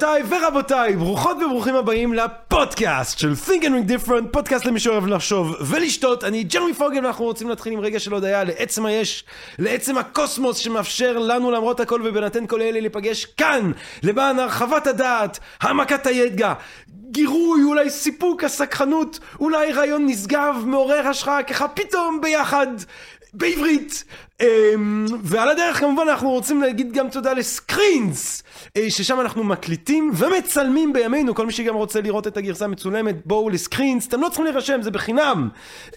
גבירותיי ורבותיי, ברוכות וברוכים הבאים לפודקאסט של Think and Ring Different, פודקאסט למי שאוהב לחשוב ולשתות. אני ג'רמי פוגל ואנחנו רוצים להתחיל עם רגע של הודיה לעצם היש, לעצם הקוסמוס שמאפשר לנו למרות הכל ובהינתן כל אלה להיפגש כאן, למען הרחבת הדעת, העמקת הידע, גירוי, אולי סיפוק, הסקחנות, אולי רעיון נשגב, מעורר השראה, ככה פתאום ביחד. בעברית. אמ, ועל הדרך כמובן אנחנו רוצים להגיד גם תודה לסקרינס, אה, ששם אנחנו מקליטים ומצלמים בימינו, כל מי שגם רוצה לראות את הגרסה המצולמת, בואו לסקרינס, אתם לא צריכים להירשם, זה בחינם.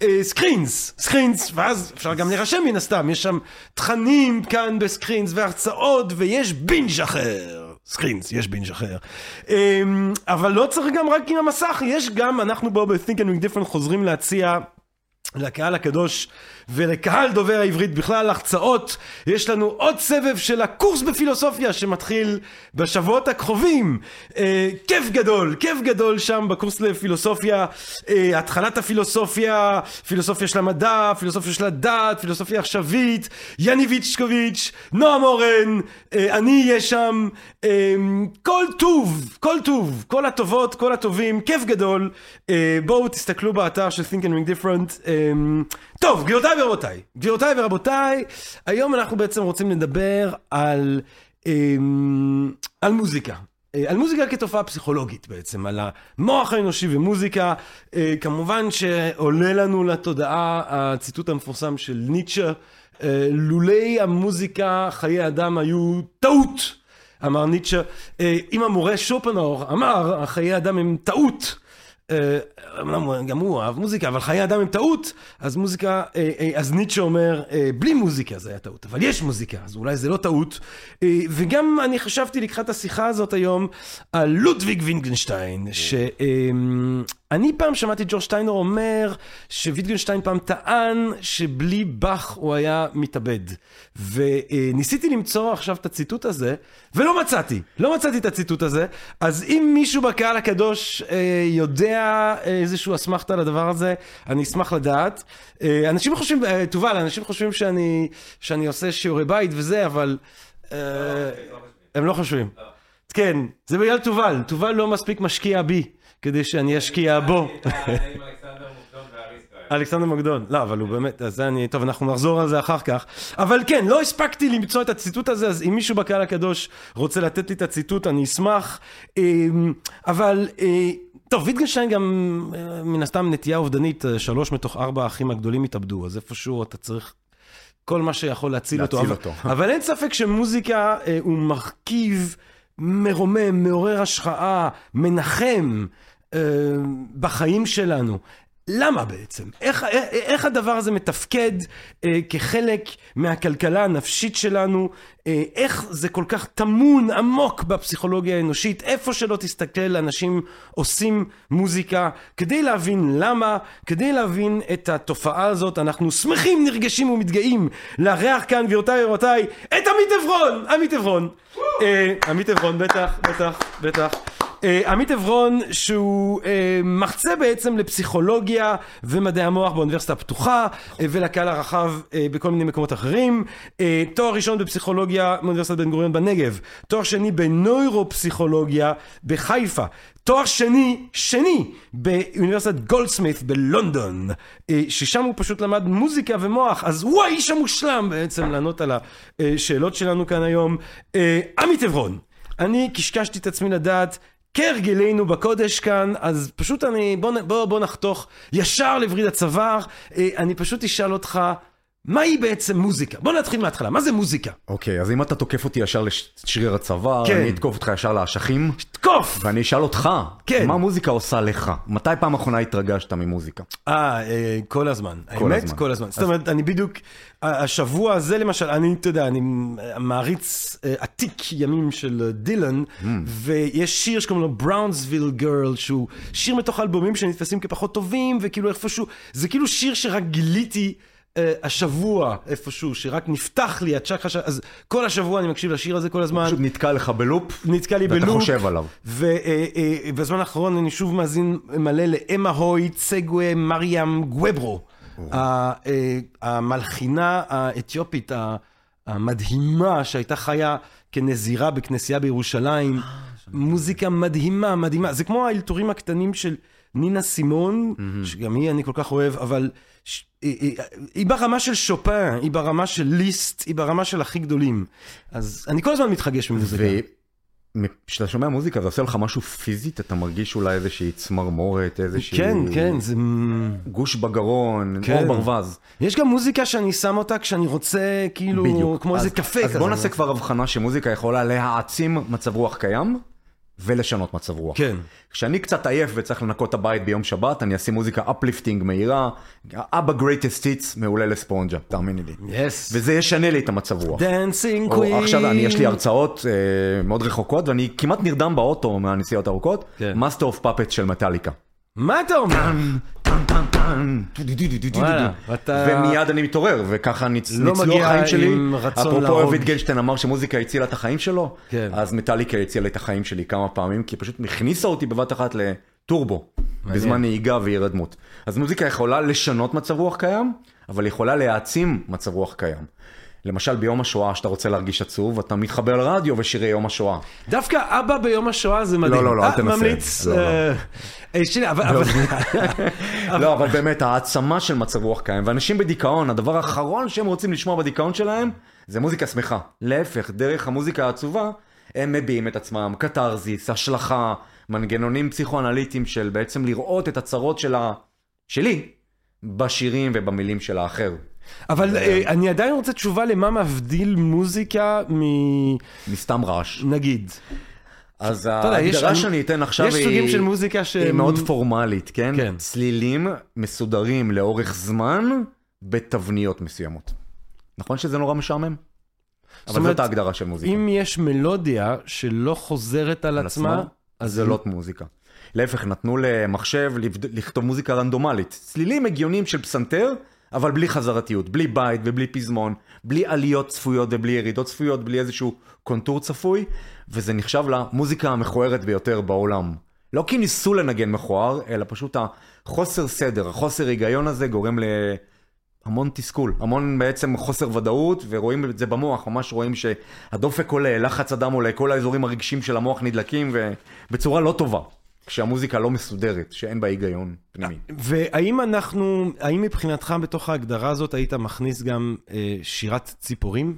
אה, סקרינס, סקרינס, ואז אפשר גם להירשם מן הסתם, יש שם תכנים כאן ב screens והרצאות, ויש בינג' אחר. screens, יש בינג' אחר. אמ, אבל לא צריך גם רק עם המסך, יש גם, אנחנו בואו ב-Think and Different חוזרים להציע לקהל הקדוש ולקהל דובר העברית בכלל הרצאות. יש לנו עוד סבב של הקורס בפילוסופיה שמתחיל בשבועות הקרובים. אה, כיף גדול, כיף גדול שם בקורס לפילוסופיה. אה, התחלת הפילוסופיה, פילוסופיה של המדע, פילוסופיה של הדת, פילוסופיה עכשווית, יני ויצ'קוביץ', נועם אורן, אה, אני אהיה שם. אה, כל טוב, כל טוב, כל הטובות, כל הטובים, כיף גדול. אה, בואו תסתכלו באתר של Think and Ring Different. אה, טוב, גבירותיי ורבותיי, גבירותיי ורבותיי, היום אנחנו בעצם רוצים לדבר על, אמ, על מוזיקה. אה, על מוזיקה כתופעה פסיכולוגית בעצם, על המוח האנושי ומוזיקה. אה, כמובן שעולה לנו לתודעה הציטוט המפורסם של ניטשה, אה, לולי המוזיקה חיי אדם היו טעות, אמר ניטשה. אם המורה שופנאור אמר, חיי אדם הם טעות. אמנם גם הוא אהב מוזיקה, אבל חיי אדם הם טעות, אז מוזיקה, אז ניטשה אומר, בלי מוזיקה זה היה טעות, אבל יש מוזיקה, אז אולי זה לא טעות. וגם אני חשבתי לקחת השיחה הזאת היום על לודוויג וינגנשטיין, שאני פעם שמעתי ג'ורג' שטיינר אומר שוויטגנשטיין פעם טען שבלי באך הוא היה מתאבד. וניסיתי למצוא עכשיו את הציטוט הזה, ולא מצאתי, לא מצאתי את הציטוט הזה, אז אם מישהו בקהל הקדוש יודע איזשהו אסמכתה לדבר הזה, אני אשמח לדעת. אנשים חושבים, תובל, אנשים חושבים שאני, שאני עושה שיעורי בית וזה, אבל הם לא חושבים. כן, זה בגלל תובל, תובל לא מספיק משקיע בי, כדי שאני אשקיע בו. אלכסנדר מוקדון, לא, אבל הוא באמת, אז זה אני, טוב, אנחנו נחזור על זה אחר כך. אבל כן, לא הספקתי למצוא את הציטוט הזה, אז אם מישהו בקהל הקדוש רוצה לתת לי את הציטוט, אני אשמח. אבל, טוב, ויטגנשטיין גם, מן הסתם, נטייה אובדנית, שלוש מתוך ארבע האחים הגדולים התאבדו, אז איפשהו אתה צריך כל מה שיכול להציל, להציל אותו. אותו. אבל, אבל אין ספק שמוזיקה הוא מרכיב מרומם, מעורר השראה, מנחם בחיים שלנו. למה בעצם? איך, איך הדבר הזה מתפקד אה, כחלק מהכלכלה הנפשית שלנו? אה, איך זה כל כך טמון עמוק בפסיכולוגיה האנושית? איפה שלא תסתכל, אנשים עושים מוזיקה כדי להבין למה, כדי להבין את התופעה הזאת. אנחנו שמחים, נרגשים ומתגאים לארח כאן, גבירותיי ורבותיי, את עמית עברון! עמית עברון. אה, עמית עברון, בטח, בטח, בטח. עמית עברון שהוא מחצה בעצם לפסיכולוגיה ומדעי המוח באוניברסיטה הפתוחה ולקהל הרחב בכל מיני מקומות אחרים. תואר ראשון בפסיכולוגיה מאוניברסיטת בן גוריון בנגב. תואר שני בנוירופסיכולוגיה בחיפה. תואר שני, שני, באוניברסיטת גולדסמית בלונדון, ששם הוא פשוט למד מוזיקה ומוח, אז הוא האיש המושלם בעצם לענות על השאלות שלנו כאן היום. עמית עברון, אני קשקשתי את עצמי לדעת כהרגלנו בקודש כאן, אז פשוט אני, בוא, בוא, בוא נחתוך ישר לווריד הצוואר, אני פשוט אשאל אותך, מהי בעצם מוזיקה? בוא נתחיל מההתחלה, מה זה מוזיקה? אוקיי, אז אם אתה תוקף אותי ישר לשריר הצוואר, כן. אני אתקוף אותך ישר לאשכים. תקוף! ואני אשאל אותך, כן. מה מוזיקה עושה לך? מתי פעם אחרונה התרגשת ממוזיקה? אה, אה, כל הזמן. כל האמת, הזמן. כל הזמן. זאת אומרת, אני בדיוק, השבוע הזה למשל, אני, אתה יודע, אני מעריץ אה, עתיק ימים של דילן, ויש שיר שקוראים לו בראונסוויל גרל, שהוא שיר מתוך אלבומים שנתפסים כפחות טובים, וכאילו איפשהו, זה כאילו שיר שרק גיליתי. אה, השבוע איפשהו, שרק נפתח לי הצ'קרה, אז כל השבוע אני מקשיב לשיר הזה כל הזמן, פשוט נתקע לך בלופ, נתקע לי ואתה בלופ. חושב עליו. ובזמן האחרון אני שוב מאזין מלא לאמה הוי צגווה מריאם גווברו, אה, המלחינה האתיופית המדהימה שהייתה חיה כנזירה בכנסייה בירושלים. מוזיקה מדהימה, מדהימה. זה כמו האלתורים הקטנים של נינה סימון, שגם היא אני כל כך אוהב, אבל ש- היא- היא- היא ברמה של שופן, היא ברמה של ליסט, היא ברמה של הכי גדולים. אז אני כל הזמן מתחגש ממוזיקה. וכשאתה שומע מוזיקה זה עושה לך משהו פיזית, אתה מרגיש אולי איזושהי צמרמורת, איזושהי... כן, כן, זה... גוש בגרון, כן. אור ברווז. יש גם מוזיקה שאני שם אותה כשאני רוצה, כאילו, בדיוק. כמו אז- איזה קפה אז כזה. בוא נעשה כבר הבחנה שמוזיקה יכולה להעצים מצב רוח קיים ולשנות מצב רוח. כן. כשאני קצת עייף וצריך לנקות את הבית ביום שבת, אני אשים מוזיקה uplifting מהירה, ABBA greatest hits מעולה לספונג'ה, תאמיני לי. Yes. וזה ישנה לי את המצב רוח. Dancing Queen. עכשיו אני, יש לי הרצאות אה, מאוד רחוקות ואני כמעט נרדם באוטו מהנסיעות הארוכות, כן. Master of Puppets של מטאליקה. מה אתה אומר? וואלה, ואתה- ומיד אני מתעורר, וככה ניצ... לא ניצלו מגיע החיים שלי. אפרופו להרוג. ויטגנשטיין אמר שמוזיקה הצילה את החיים שלו, כן. אז מטאליקה הצילה את החיים שלי כמה פעמים, כי פשוט הכניסה אותי בבת אחת לטורבו, בזמן נהיגה והירדמות. אז מוזיקה יכולה לשנות מצב רוח קיים, אבל יכולה להעצים מצב רוח קיים. למשל ביום השואה, שאתה רוצה להרגיש עצוב, אתה מתחבר לרדיו ושירי יום השואה. דווקא אבא ביום השואה זה מדהים. לא, לא, אל אה, תנסה. ממליץ. לא, לא. אה, אה. אבל- לא, אבל באמת, העצמה של מצב רוח קיים. ואנשים בדיכאון, הדבר האחרון שהם רוצים לשמוע בדיכאון שלהם, זה מוזיקה שמחה. להפך, דרך המוזיקה העצובה, הם מביעים את עצמם, קתרזיס, השלכה, מנגנונים פסיכואנליטיים של בעצם לראות את הצרות של ה... שלי, בשירים ובמילים של האחר. אבל אה, אני עדיין רוצה תשובה למה מבדיל מוזיקה מסתם רעש. מנגיד. אז ההגדרה אני- שאני אתן עכשיו יש היא... סוגים של מוזיקה היא שהם- מאוד פורמלית, כן? כן. צלילים מסודרים לאורך זמן בתבניות מסוימות. נכון שזה נורא משעמם? אבל אומרת, זאת ההגדרה של מוזיקה. אם יש מלודיה שלא חוזרת על על עצמה, אז זה לא מוזיקה. להפך, נתנו למחשב לכתוב מוזיקה רנדומלית. צלילים הגיוניים של פסנתר, אבל בלי חזרתיות, בלי בית ובלי פזמון, בלי עליות צפויות ובלי ירידות צפויות, בלי איזשהו קונטור צפוי, וזה נחשב למוזיקה המכוערת ביותר בעולם. לא כי ניסו לנגן מכוער, אלא פשוט החוסר סדר, החוסר היגיון הזה גורם להמון תסכול, המון בעצם חוסר ודאות, ורואים את זה במוח, ממש רואים שהדופק עולה, לחץ הדם עולה, כל האזורים הרגשיים של המוח נדלקים, ובצורה לא טובה, כשהמוזיקה לא מסודרת, שאין בה היגיון פנימי. והאם אנחנו, האם מבחינתך בתוך ההגדרה הזאת היית מכניס גם אה, שירת ציפורים?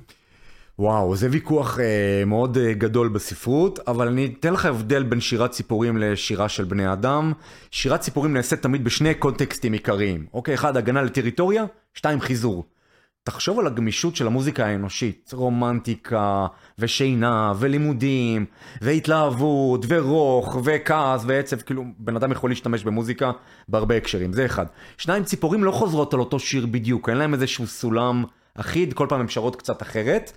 וואו, זה ויכוח אה, מאוד אה, גדול בספרות, אבל אני אתן לך הבדל בין שירת ציפורים לשירה של בני אדם. שירת ציפורים נעשית תמיד בשני קונטקסטים עיקריים. אוקיי, אחד, הגנה לטריטוריה, שתיים, חיזור. תחשוב על הגמישות של המוזיקה האנושית, רומנטיקה, ושינה, ולימודים, והתלהבות, ורוך, וכעס, ועצב, כאילו, בן אדם יכול להשתמש במוזיקה בהרבה הקשרים, זה אחד. שניים, ציפורים לא חוזרות על אותו שיר בדיוק, אין להם איזשהו סולם אחיד, כל פעם הן שרות קצת אחרת.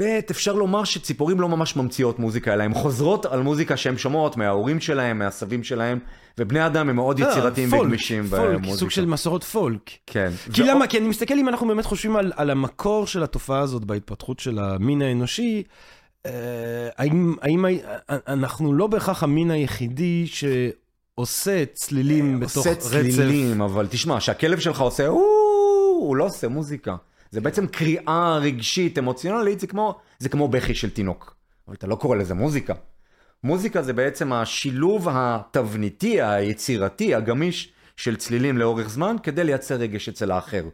וב' אפשר לומר שציפורים לא ממש ממציאות מוזיקה, אלא הן חוזרות על מוזיקה שהן שומעות מההורים שלהם, מהסבים שלהם, ובני אדם הם מאוד יצירתיים פולק, וגמישים אה, פולק, במוזיקה. סוג של מסורות פולק. כן. כי למה? כי אני מסתכל אם אנחנו באמת חושבים על, המקור של התופעה הזאת בהתפתחות של המין האנושי, אה, האם, האם ה- אנחנו לא בהכרח המין היחידי שעושה צלילים בתוך עושה רצף? צלילים, אבל תשמע, שהכלב שלך עושה, הוא לא עושה מוזיקה. זה בעצם קריאה רגשית, אמוציונלית, זה כמו, זה כמו בכי של תינוק. אבל אתה לא קורא לזה מוזיקה. מוזיקה זה בעצם השילוב התבניתי, היצירתי, הגמיש של צלילים לאורך זמן, כדי לייצר רגש אצל האחר.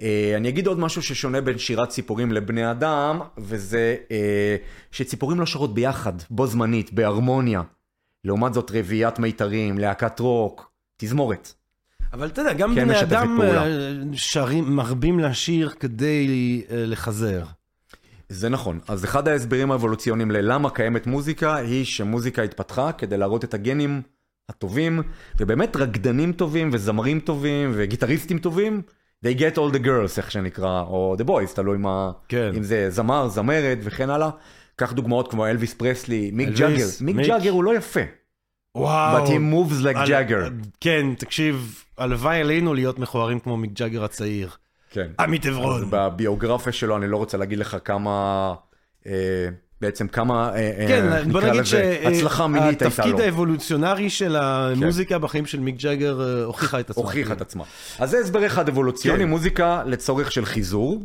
אה, אני אגיד עוד משהו ששונה בין שירת ציפורים לבני אדם, וזה אה, שציפורים לא שרות ביחד, בו זמנית, בהרמוניה. לעומת זאת רביעיית מיתרים, להקת רוק, תזמורת. אבל אתה יודע, גם כן בני אדם. אה, שרים, מרבים לשיר כדי אה, לחזר. זה נכון. אז אחד ההסברים האבולוציוניים ללמה קיימת מוזיקה, היא שמוזיקה התפתחה כדי להראות את הגנים הטובים, ובאמת רקדנים טובים וזמרים טובים וגיטריסטים טובים, they get all the girls, איך שנקרא, או the boys, תלוי מה, כן. אם זה זמר, זמרת וכן הלאה. קח דוגמאות כמו אלוויס פרסלי, מיק אלוויס, ג'אגר. מיק מיק. ג'אגר הוא לא יפה. וואו. but he moves like על- Jagger. כן, תקשיב, הלוואי עלינו להיות מכוערים כמו מיק ג'אגר הצעיר. כן. עמית עברון. בביוגרפיה שלו אני לא רוצה להגיד לך כמה, אה, בעצם כמה, אה, כן, אה, בוא נגיד לזה, הצלחה מינית הייתה לו. שהתפקיד האבולוציונרי של המוזיקה בחיים של מיק ג'אגר אה, הוכיחה את עצמה. הוכיחה את עצמה. אז זה הסבר אחד אבולוציוני, כן. מוזיקה לצורך של חיזור.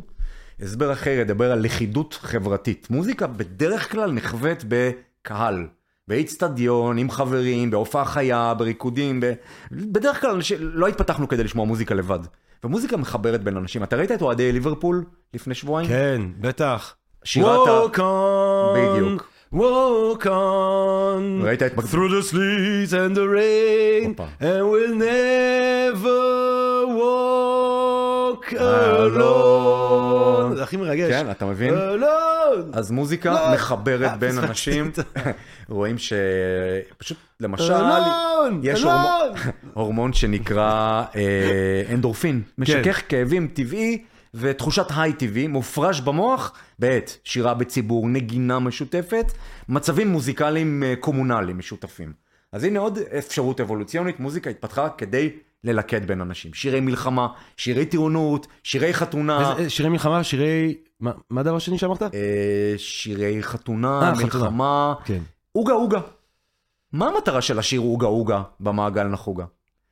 הסבר אחר ידבר על לכידות חברתית. מוזיקה בדרך כלל נחווית בקהל. באיצטדיון, עם חברים, בהופעה חיה, בריקודים, ב... בדרך כלל אנשים, לא התפתחנו כדי לשמוע מוזיקה לבד. ומוזיקה מחברת בין אנשים. אתה ראית את אוהדי ליברפול לפני שבועיים? כן, בטח. שירת ה- Walk on, בדיוק. walk on, ראית את- through the sleet and the rain, הופה. and we'll never walk Alone. alone. זה הכי מרגש. כן, אתה מבין? alone. אז מוזיקה לא. מחברת אה, בין אנשים, רואים שפשוט, למשל, אלון, יש אלון. הורמון, שנקרא אה, אנדורפין, כן. משכך כאבים טבעי ותחושת היי טבעי, מופרש במוח בעת שירה בציבור, נגינה משותפת, מצבים מוזיקליים אה, קומונליים משותפים. אז הנה עוד אפשרות אבולוציונית, מוזיקה התפתחה כדי ללכד בין אנשים. שירי מלחמה, שירי טירונות, שירי חתונה. איזה- שירי מלחמה, שירי... מה מה הדבר השני שאמרת? אה, שירי חתונה, אה, חתונה. מלחמה, כן. עוגה עוגה. מה המטרה של השיר עוגה עוגה במעגל נחוגה?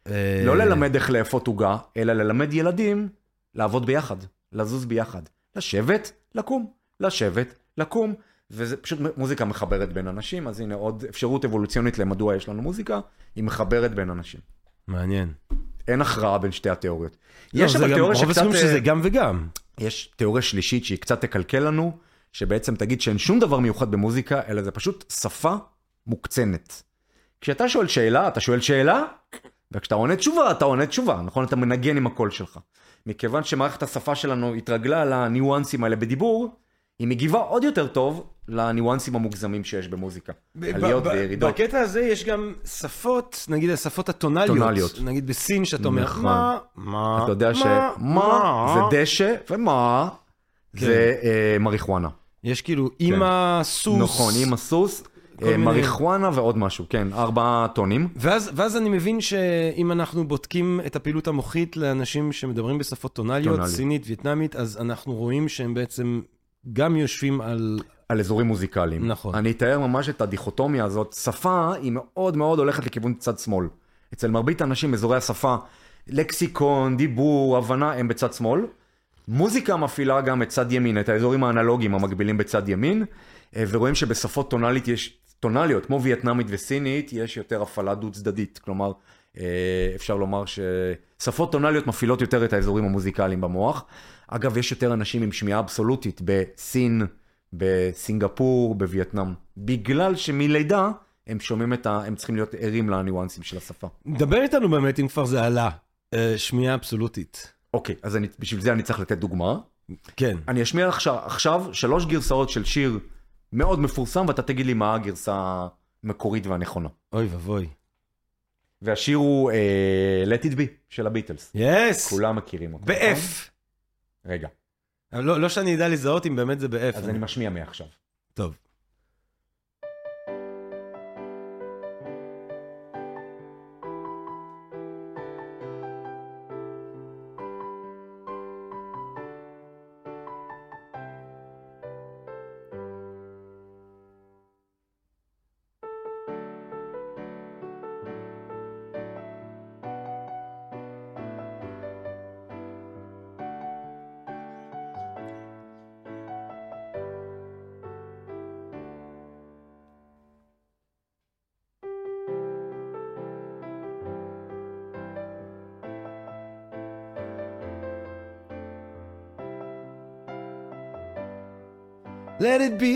אה, לא ללמד איך לאפות עוגה, אלא ללמד ילדים לעבוד ביחד, לזוז ביחד. לשבת, לקום, לשבת, לקום. וזה פשוט מוזיקה מחברת בין אנשים, אז הנה עוד אפשרות אבולוציונית למדוע יש לנו מוזיקה, היא מחברת בין אנשים. מעניין. אין הכרעה בין שתי התיאוריות. לא, יש אבל תיאוריה רוב שקצת... הסיכויים אה, שזה גם וגם. יש תיאוריה שלישית שהיא קצת תקלקל לנו, שבעצם תגיד שאין שום דבר מיוחד במוזיקה, אלא זה פשוט שפה מוקצנת. כשאתה שואל שאלה, אתה שואל שאלה, וכשאתה עונה תשובה, אתה עונה תשובה, נכון? אתה מנגן עם הקול שלך. מכיוון שמערכת השפה שלנו התרגלה לניואנסים האלה בדיבור, היא מגיבה עוד יותר טוב לניואנסים המוגזמים שיש במוזיקה. עליות וירידות. בקטע הזה יש גם שפות, נגיד השפות הטונליות. טונליות. נגיד בסין, שאתה אומר, נכון. מה, מה, אתה יודע מה, שמה זה דשא, ומה כן. זה אה, מריחואנה. יש כאילו אימא, סוס. נכון, עם הסוס, אה, מריחואנה ועוד משהו, כן, ארבעה טונים. ואז, ואז אני מבין שאם אנחנו בודקים את הפעילות המוחית לאנשים שמדברים בשפות טונליות, טונאלי. סינית, וייטנאמית, אז אנחנו רואים שהם בעצם גם יושבים על... על אזורים מוזיקליים. נכון. אני אתאר ממש את הדיכוטומיה הזאת. שפה היא מאוד מאוד הולכת לכיוון צד שמאל. אצל מרבית האנשים אזורי השפה, לקסיקון, דיבור, הבנה, הם בצד שמאל. מוזיקה מפעילה גם את צד ימין, את האזורים האנלוגיים המקבילים בצד ימין, אה, ורואים שבשפות טונאלית יש, טונאליות, כמו וייטנאמית וסינית, יש יותר הפעלה דו צדדית. כלומר, אה, אפשר לומר ששפות טונאליות מפעילות יותר את האזורים המוזיקליים במוח. אגב, יש יותר אנשים עם שמיעה אבסולוטית בסין, בסינגפור, בווייטנאם. בגלל שמלידה הם שומעים את ה... הם צריכים להיות ערים לניואנסים של השפה. דבר איתנו באמת, אם כבר זה עלה, אה, שמיעה אבסולוטית. אוקיי, אז אני, בשביל זה אני צריך לתת דוגמה. כן. אני אשמיע עכשיו, עכשיו שלוש גרסאות של שיר מאוד מפורסם, ואתה תגיד לי מה הגרסה המקורית והנכונה. אוי ואבוי. והשיר הוא אה, Let It Be של הביטלס. יס! כולם מכירים אותו. נכון? ב-F. רגע, לא לא שאני אדע לזהות אם באמת זה ב-F. אז אני משמיע מעכשיו. טוב. Let it be.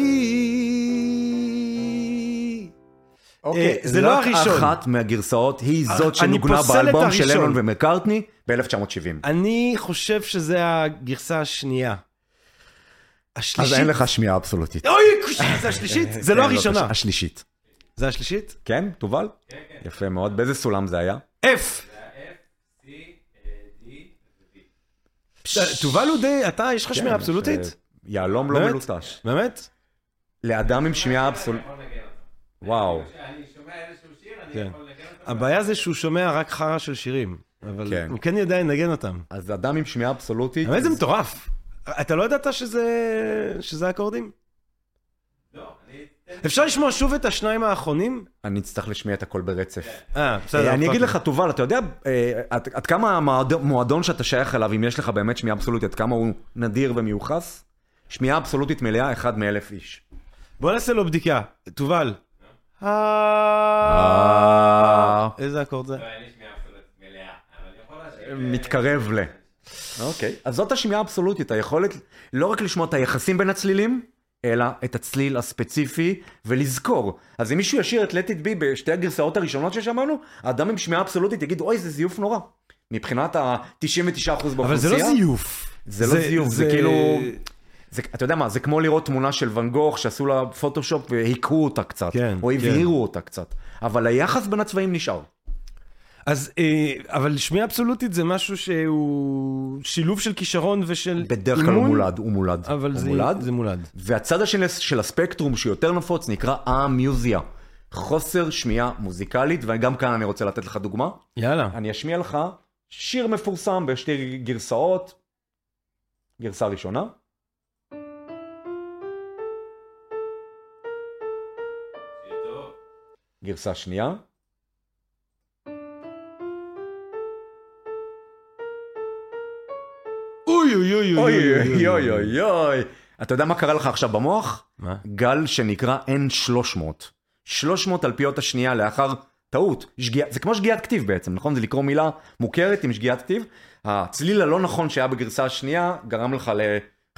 אוקיי, זה לא רק הראשון. אחת מהגרסאות היא אה, זאת שנוגנה באלבום של. לנון ומקארטני ב-1970. אני חושב שזה הגרסה השנייה. אז השלישית? אין לך שמיעה אבסולוטית. אוי, זה השלישית? זה לא כן, הראשונה. זאת השלישית. זה השלישית? כן, תובל? יפה מאוד. באיזה סולם זה היה? F. תובל הוא די, אתה, יש לך שמיעה כן, אבסולוטית? יהלום לא? מלוטש. באמת? לאדם עם שמיעה אבסולוטית. וואו. אני שומע איזשהו שיר, אני כן. יכול לנגן אותו. הבעיה זה שהוא שומע רק חרא של שירים, אבל כן. הוא כן יודע לנגן אותם. אז אדם עם שמיעה אבסולוטית, האמת זה מטורף. אתה לא ידעת שזה שזה אקורדים? לא, אני... אפשר לשמוע שוב את השניים האחרונים? אני אצטרך להשמיע את הכל ברצף. אה, בסדר. אני אכפת אגיד לי. לך, תובל, אתה יודע אה, עד כמה המועדון שאתה שייך אליו, אם יש לך באמת שמיעה אבסולוטית, עד כמה הוא נדיר ומיוחס? שמיעה אבסולוטית מלאה, אחד מאלף איש. בוא נעשה לו בדיקה. תובל. אה. איזה אקורד זה? לא. מתקרב ל... אוקיי. אז זאת השמיעה האבסולוטית, היכולת לא רק לשמוע את היחסים בין הצלילים, אלא את הצליל הספציפי ולזכור. אז אם מישהו ישיר את Let It Be בשתי הגרסאות הראשונות ששמענו, האדם עם שמיעה אבסולוטית יגיד, אוי, זה זיוף נורא. מבחינת ה-99% באוכלוסייה. אבל זה לא זיוף. זה לא זיוף, זה כאילו... זה, אתה יודע מה, זה כמו לראות תמונה של ואן גוך שעשו לה פוטושופ והיכו אותה קצת, כן, או כן. הבהירו אותה קצת, אבל היחס בין הצבעים נשאר. אז, אה, אבל שמיעה אבסולוטית זה משהו שהוא שילוב של כישרון ושל בדרך כלל הוא אימון, מולד, הוא מולד. אבל הוא זה מולד, זה מולד. והצד השני של הספקטרום שיותר נפוץ נקרא אמיוזיה. חוסר שמיעה מוזיקלית, וגם כאן אני רוצה לתת לך דוגמה. יאללה. אני אשמיע לך שיר מפורסם בשתי גרסאות. גרסה ראשונה. גרסה שנייה. אוי אוי אוי אוי אוי אוי אוי אוי. אתה יודע מה קרה לך עכשיו במוח? מה? גל שנקרא N300. 300 אלפיות השנייה לאחר טעות. שגיאה, זה כמו שגיאת כתיב בעצם, נכון? זה לקרוא מילה מוכרת עם שגיאת כתיב. הצליל הלא נכון שהיה בגרסה השנייה גרם לך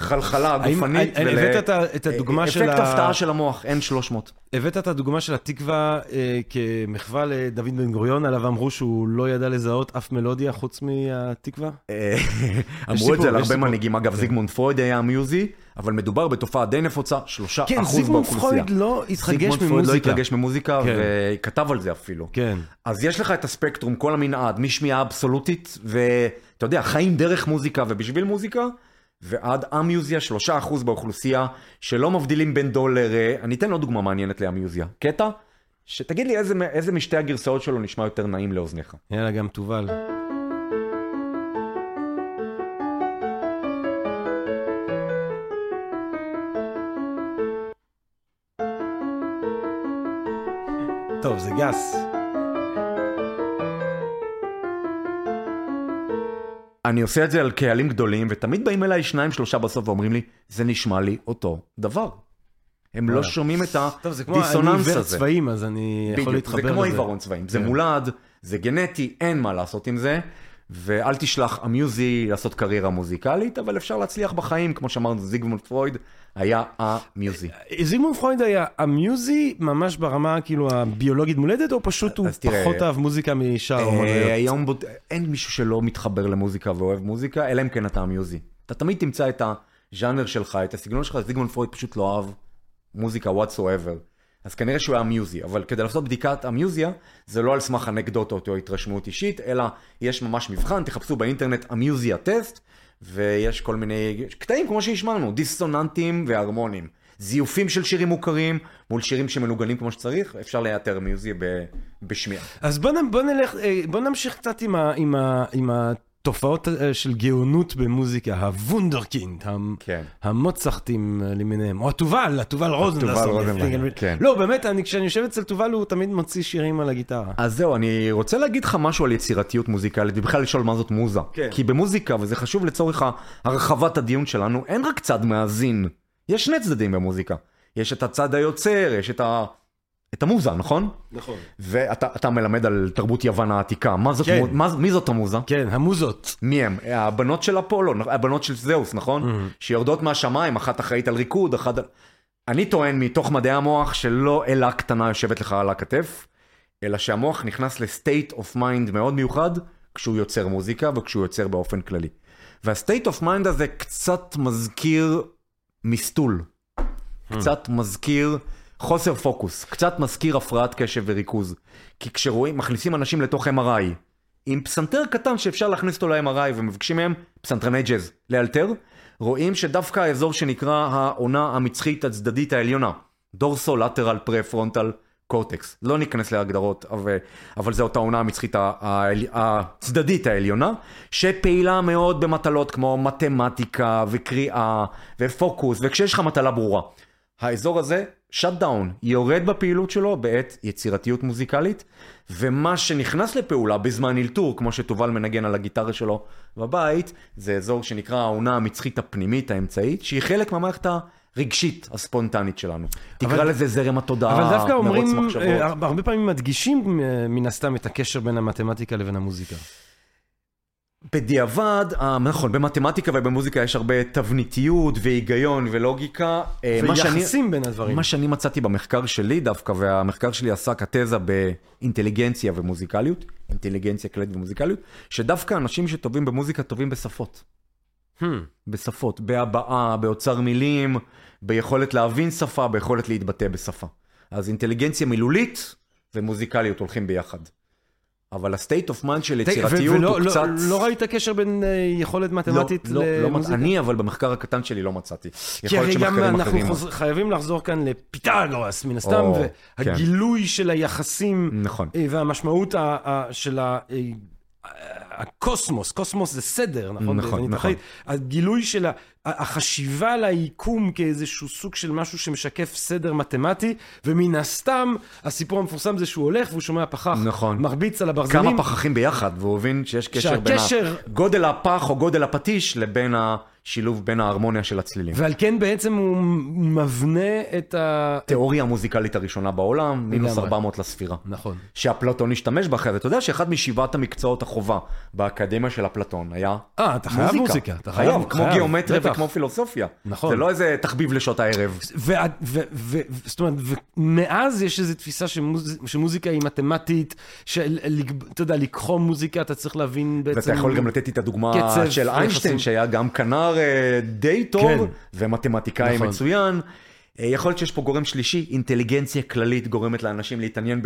לחלחלה האם- גופנית האם הבאת את ה- את הדוגמה של אפקט הפתעה של המוח, N300. הבאת את הדוגמה של התקווה אה, כמחווה לדוד בן גוריון, עליו אמרו שהוא לא ידע לזהות אף מלודיה חוץ מהתקווה? אה, אמרו את זה על יש הרבה סיפור. מנהיגים, אגב כן. זיגמונד פרויד היה מיוזי, אבל מדובר בתופעה די נפוצה, שלושה כן, אחוז זיגמונד באוכלוסייה. פרויד לא התרגש זיגמונד פרויד לא ממוזיקה. התרגש ממוזיקה, כן. וכתב על זה אפילו. כן. אז יש לך את הספקטרום, כל המנעד, משמיעה אבסולוטית, ואתה יודע, חיים דרך מוזיקה ובשביל מוזיקה, ועד אמיוזיה, שלושה אחוז באוכלוסייה, שלא מבדילים בין דולר, אה, אני אתן עוד דוגמה מעניינת לאמיוזיה. קטע, שתגיד לי איזה, איזה משתי הגרסאות שלו נשמע יותר נעים לאוזניך. יאללה, גם תובל. טוב, זה גס. אני עושה את זה על קהלים גדולים, ותמיד באים אליי שניים שלושה בסוף ואומרים לי, זה נשמע לי אותו דבר. הם לא וואלה. שומעים את טוב, זה כמו, אני הדיסוננס עיוור הזה. צבעים, אז אני יכול בדיוק, להתחבר זה לזה. כמו עיוורון צבעים, זה כן. מולד, זה גנטי, אין מה לעשות עם זה, ואל תשלח אמיוזי לעשות קריירה מוזיקלית, אבל אפשר להצליח בחיים, כמו שאמרנו, זיגמונד פרויד היה אמיוזי. זיגמונד פרויד היה המיוזי ממש ברמה כאילו הביולוגית מולדת, או פשוט הוא תראה, פחות אהב מוזיקה משאר אה, האומנויות? היום בוד- אין מישהו שלא מתחבר למוזיקה ואוהב מוזיקה, אלא אם כן אתה אמיוזי. אתה תמיד תמצא את הז'אנר שלך, את הסגנון שלך, זיגמונד פרויד פשוט לא אהב מוזיקה whatsoever. אז כנראה שהוא היה אמיוזי, אבל כדי לעשות בדיקת אמיוזיה, זה לא על סמך אנקדוטות או התרשמות אישית, אלא יש ממש מבחן, תחפשו באינטרנט אמיוזיה טסט, ויש כל מיני קטעים כמו שהשמענו, דיסוננטים והרמונים. זיופים של שירים מוכרים מול שירים שמנוגנים כמו שצריך, אפשר לאתר אמוזיה ב- בשמיעה. אז בוא, נ- בוא נלך, אה, בוא נמשיך קצת עם, ה, עם, ה, עם התופעות אה, של גאונות במוזיקה, הוונדרקינד, כן. המוצרטים אה, למיניהם, או התובל, התובל. רוזנבלט, כן. לא, באמת, אני, כשאני יושב אצל תובל הוא תמיד מוציא שירים על הגיטרה. אז זהו, אני רוצה להגיד לך משהו על יצירתיות מוזיקלית, ובכלל לשאול מה זאת מוזה. כן. כי במוזיקה, וזה חשוב לצורך הרחבת הדיון שלנו, אין רק צד מאזין. יש שני צדדים במוזיקה. יש את הצד היוצר, יש את, ה... את המוזה, נכון? נכון. ואתה אתה מלמד על תרבות יוון העתיקה. מה זאת, כן. מה... מי זאת המוזה? כן, המוזות. מי הם? הבנות של אפולו, הבנות של זאוס, נכון? שיורדות מהשמיים, אחת אחראית על ריקוד, אחת. אני טוען מתוך מדעי המוח שלא אלה קטנה יושבת לך על הכתף, אלא שהמוח נכנס ל state of mind מאוד מיוחד כשהוא יוצר מוזיקה וכשהוא יוצר באופן כללי. וה state of mind הזה קצת מזכיר מסטול. קצת מזכיר חוסר פוקוס, קצת מזכיר הפרעת קשב וריכוז. כי כשרואים, מכניסים אנשים לתוך MRI, עם פסנתר קטן שאפשר להכניס אותו ל-MRI ומבקשים מהם פסנתרני ג'אז לאלתר, רואים שדווקא האזור שנקרא האונה המצחית הצדדית העליונה, dorsolateral prefrontal קורטקס. לא ניכנס להגדרות, אבל, אבל זו אותה העונה המצחית הצדדית העליונה, שפעילה מאוד במטלות כמו מתמטיקה וקריאה ופוקוס, וכשיש לך מטלה ברורה. האזור הזה, שאט דאון, יורד בפעילות שלו בעת יצירתיות מוזיקלית, ומה שנכנס לפעולה בזמן אלתור, כמו שתובל מנגן על הגיטרה שלו בבית, זה אזור שנקרא העונה המצחית הפנימית, האמצעית, שהיא חלק מהמערכת הרגשית הספונטנית שלנו. תקרא אבל- לזה זרם התודעה, אבל דווקא מרוץ אומרים, מחשבות. אה, הרבה פעמים מדגישים אה, מן הסתם את הקשר בין המתמטיקה לבין המוזיקה. בדיעבד, אה, נכון, במתמטיקה ובמוזיקה יש הרבה תבניתיות והיגיון ולוגיקה. אה, מה שאני- ויחסים בין הדברים. מה שאני מצאתי במחקר שלי דווקא, והמחקר שלי עסק התזה באינטליגנציה ומוזיקליות, אינטליגנציה כללית ומוזיקליות, שדווקא אנשים שטובים במוזיקה טובים בשפות. Hmm. בשפות, בהבעה, באוצר מילים, ביכולת להבין שפה, ביכולת להתבטא בשפה. אז אינטליגנציה מילולית ומוזיקליות הולכים ביחד. אבל ה-state of mind של יצירתיות הוא לא- קצת... לא ראית קשר בין אה, יכולת מתמטית לא, לא, לא, מצ- למוזיקה? אני אבל במחקר הקטן שלי לא מצאתי. כי הרי גם אנחנו. חוזר- חייבים לחזור כאן לפיתגורס מן הסתם, או, והגילוי של היחסים נכון. אה, והמשמעות ה- ה- של ה- אה, הקוסמוס, קוסמוס זה סדר, נכון? נכון, נכון. אחראית. הגילוי של ה- החשיבה ליקום כאיזשהו סוג של משהו שמשקף סדר מתמטי, ומן הסתם, הסיפור המפורסם זה שהוא הולך והוא שומע פחח נכון. מרביץ על הברזלים. כמה פחכים ביחד, והוא הבין שיש קשר בין שהקשר- ה- גודל הפח או גודל הפטיש לבין השילוב בין ההרמוניה של הצלילים. ועל כן בעצם הוא מבנה את ה... התיאוריה המוזיקלית הראשונה בעולם, מינוס לגמרי. 400 לספירה. נכון. שאפלטון השתמש בה אחרי זה. אתה יודע שאחד משבעת המקצועות החובה באקדמיה של אפלטון היה אה, אתה חייב מוזיקה. אתה חייב, חייב, כמו גיאומטריה. וכמו פילוסופיה. נכון. זה לא איזה תחביב לשעות הערב. זאת אומרת, ומאז יש איזו תפיסה שמוז... שמוזיקה היא מתמטית, שאתה יודע, לקחום מוזיקה, אתה צריך להבין בעצם... ואתה יכול גם לתת את הדוגמה של. איינשטיין, שהיה גם כנר די טוב, כן. ומתמטיקאי נכון. מצוין. אה, יכול להיות שיש פה גורם שלישי, אינטליגנציה כללית גורמת לאנשים להתעניין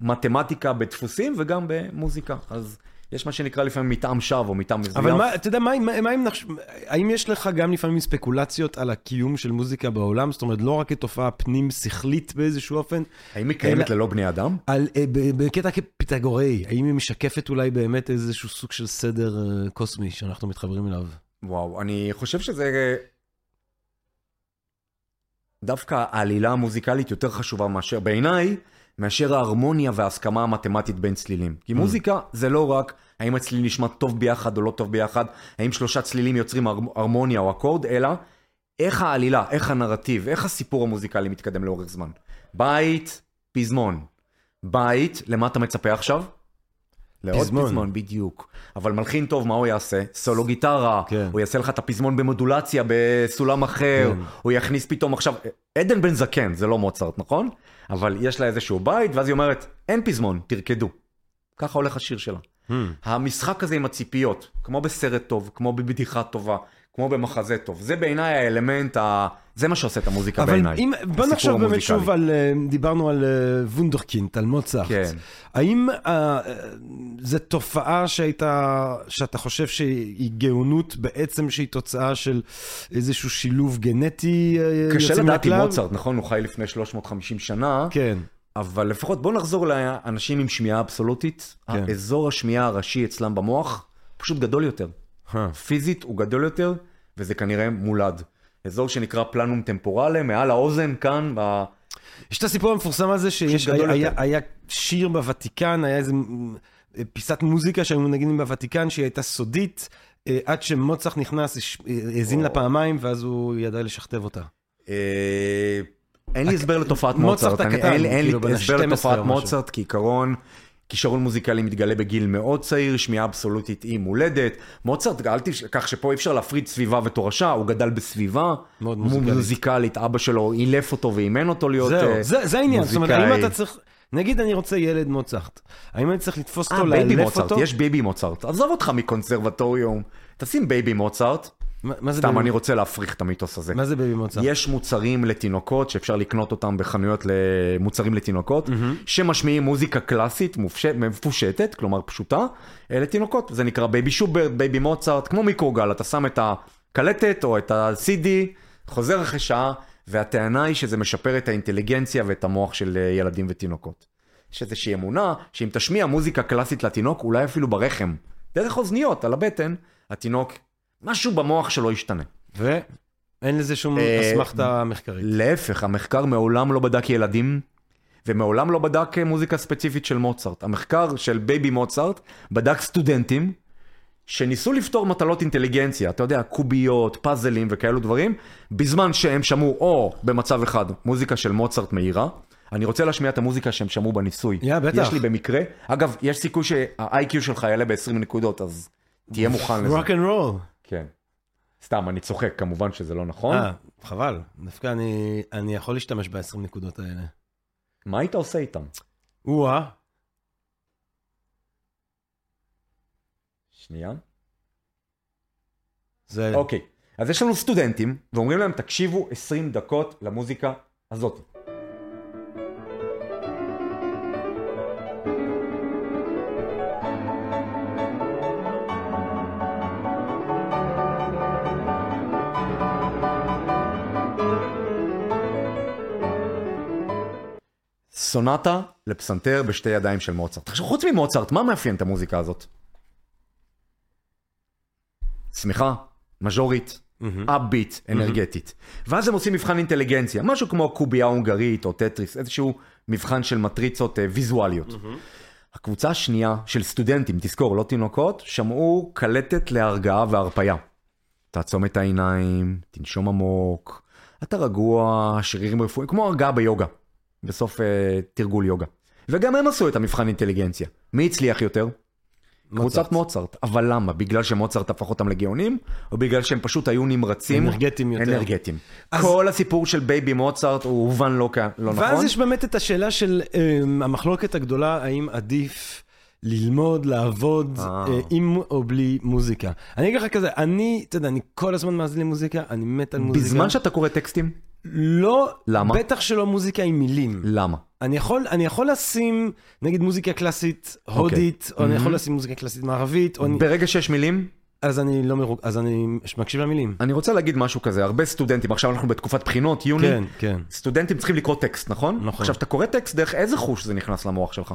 במתמטיקה, בדפוסים, וגם במוזיקה. אז יש מה שנקרא לפעמים מטעם שווא או מטעם מזויף. אבל מה, אתה יודע, מה, מה, מה אם נחש... האם יש לך גם לפעמים ספקולציות על הקיום של מוזיקה בעולם? זאת אומרת, לא רק כתופעה פנים-שכלית באיזשהו אופן, האם היא קיימת ללא בני אדם? על, אה, בקטע כפיתגוראי, האם היא משקפת אולי באמת איזשהו סוג של סדר אה, קוסמי שאנחנו מתחברים אליו? וואו, אני חושב שזה... דווקא העלילה המוזיקלית יותר חשובה מאשר, בעיניי, מאשר ההרמוניה וההסכמה המתמטית בין צלילים. כי מוזיקה זה לא רק האם הצליל נשמע טוב ביחד או לא טוב ביחד, האם שלושה צלילים יוצרים הר- הרמוניה או אקורד, אלא איך העלילה, איך הנרטיב, איך הסיפור המוזיקלי מתקדם לאורך זמן. בית, פזמון. בית, למה אתה מצפה עכשיו? לעוד פזמון. פזמון, בדיוק. אבל מלחין טוב, מה הוא יעשה? סולו גיטרה, כן. הוא יעשה לך את הפזמון במודולציה בסולם אחר, כן. הוא יכניס פתאום עכשיו, עדן בן זקן, זה לא מוצרט, נכון? אבל יש לה איזשהו בית, ואז היא אומרת, אין פזמון, תרקדו. ככה הולך השיר שלה. המשחק הזה עם הציפיות, כמו בסרט טוב, כמו בבדיחה טובה, כמו במחזה טוב, זה בעיניי האלמנט, ה... זה מה שעושה את המוזיקה אבל בעיניי. אם, בוא נחשוב באמת. שוב על, אה, דיברנו על אה, וונדרקינט, על מוצרט. כן. האם אה, זו תופעה שהייתה, שאתה חושב שהיא גאונות בעצם שהיא תוצאה של איזשהו שילוב גנטי אה, קשה יוצא לדעת עם מהכלל? מוצרט, נכון? הוא חי לפני 350 שנה, כן. אבל לפחות בוא נחזור לאנשים עם שמיעה אבסולוטית. כן. האזור השמיעה הראשי אצלם במוח פשוט גדול יותר. אה. פיזית הוא גדול יותר, וזה כנראה מולד. אזור שנקרא פלנום טמפורלה, מעל האוזן, כאן, ב... יש את הסיפור המפורסם הזה שיש, היה, יותר. היה שיר בוותיקן, היה איזה פיסת מוזיקה שהיו מנגנים בוותיקן שהיא הייתה סודית, אה, עד שמוצרט נכנס, אה, האזין לה פעמיים, ואז הוא ידע לשכתב אותה. אה, אין לי הסבר לתופעת מוצרט אין לי- כאילו, הסבר ה-12 לתופעת. מוצרט, כעיקרון, כישרון מוזיקלי מתגלה בגיל מאוד צעיר, שמיעה אבסולוטית היא מולדת. מוצרט, אל תשכח שפה אי אפשר להפריד סביבה ותורשה, הוא גדל בסביבה מאוד מוזיקלית. מוזיקלית, אבא שלו אילף אותו ואימן אותו להיות זהו, אה, זה, זה העניין, זאת אומרת, האם. אתה צריך, נגיד אני רוצה ילד מוצרט, האם אני צריך לתפוס אה, אותו, baby לאלף מוצרט, אותו? יש baby מוצרט. עזוב אותך מקונסרבטוריום, תשים baby מוצרט. מה, זה סתם, baby- אני רוצה להפריך את המיתוס הזה. מה זה baby מוצרט? יש מוצרים לתינוקות שאפשר לקנות אותם בחנויות למוצרים לתינוקות, שמשמיעים מוזיקה קלאסית מופש... מפושטת, כלומר פשוטה, אה, לתינוקות. זה נקרא baby שוברט, baby מוצרט, כמו מיקרוגל, אתה שם את הקלטת או את ה-CD, חוזר אחרי שעה, והטענה היא שזה משפר את האינטליגנציה ואת המוח של אה, ילדים ותינוקות. יש איזושהי אמונה שאם תשמיע מוזיקה קלאסית לתינוק, אולי אפילו ברחם, דרך אוזניות, על הבטן, התינוק, משהו במוח שלו ישתנה. ואין לזה שום אה, אסמכתה מחקרית. להפך, המחקר מעולם לא בדק ילדים, ומעולם לא בדק מוזיקה ספציפית של מוצרט. המחקר של baby מוצרט בדק סטודנטים שניסו לפתור מטלות אינטליגנציה, אתה יודע, קוביות, פאזלים וכאלו דברים, בזמן שהם שמעו או במצב אחד מוזיקה של מוצרט מהירה, אני רוצה להשמיע את המוזיקה שהם שמעו בניסוי. יא, בטח. יש לי במקרה, אגב, יש סיכוי שה-IQ שלך יעלה ב-20 נקודות, אז תהיה מוכן לזה. Rock and roll. כן. סתם, אני צוחק, כמובן שזה לא נכון. אה, חבל. דווקא אני- אני יכול להשתמש ב-20 נקודות האלה. מה היית עושה איתם? או-אה. שנייה. זה... אוקיי, אז יש לנו סטודנטים, ואומרים להם, תקשיבו 20 דקות למוזיקה הזאת. סונטה לפסנתר בשתי ידיים של מוצרט. עכשיו, חוץ ממוצרט, מה מאפיין את המוזיקה הזאת? שמחה, מז'ורית. אפביט, אנרגטית. ואז הם עושים מבחן אינטליגנציה, משהו כמו קובייה הונגרית או טטריס, איזשהו מבחן של מטריצות אה, ויזואליות. הקבוצה השנייה של סטודנטים, תזכור, לא תינוקות, שמעו קלטת להרגעה והרפייה. תעצום את העיניים, תנשום עמוק, אתה רגוע, שרירים רפואיים, כמו הרגעה ביוגה, בסוף אה, תרגול יוגה. וגם הם עשו את המבחן אינטליגנציה. מי הצליח יותר? קבוצת מוצרט. אבל למה? בגלל שמוצרט הפך אותם לגאונים, או בגלל שהם פשוט היו נמרצים? אנרגטיים יותר. אנרגטיים. אז- כל הסיפור של baby מוצרט הוא הובן לא, כ- לא נכון. ואז יש באמת את השאלה של אמ, המחלוקת הגדולה, האם עדיף ללמוד, לעבוד אה. אה, עם או בלי מוזיקה. אני אגיד לך כזה, אני, אתה יודע, אני כל הזמן מאזין למוזיקה, אני מת על מוזיקה. בזמן שאתה קורא טקסטים? לא, למה? בטח שלא מוזיקה עם מילים. למה? אני יכול, אני יכול לשים, נגיד, מוזיקה קלאסית הודית, או אני יכול לשים מוזיקה קלאסית מערבית, או אני... ברגע שיש מילים, אז אני לא מרוג... אז אני מקשיב למילים. אני רוצה להגיד משהו כזה, הרבה סטודנטים, עכשיו אנחנו בתקופת בחינות, יוני, כן, כן. סטודנטים צריכים לקרוא טקסט, נכון? נכון. עכשיו, אתה קורא טקסט, דרך איזה חוש זה נכנס למוח שלך?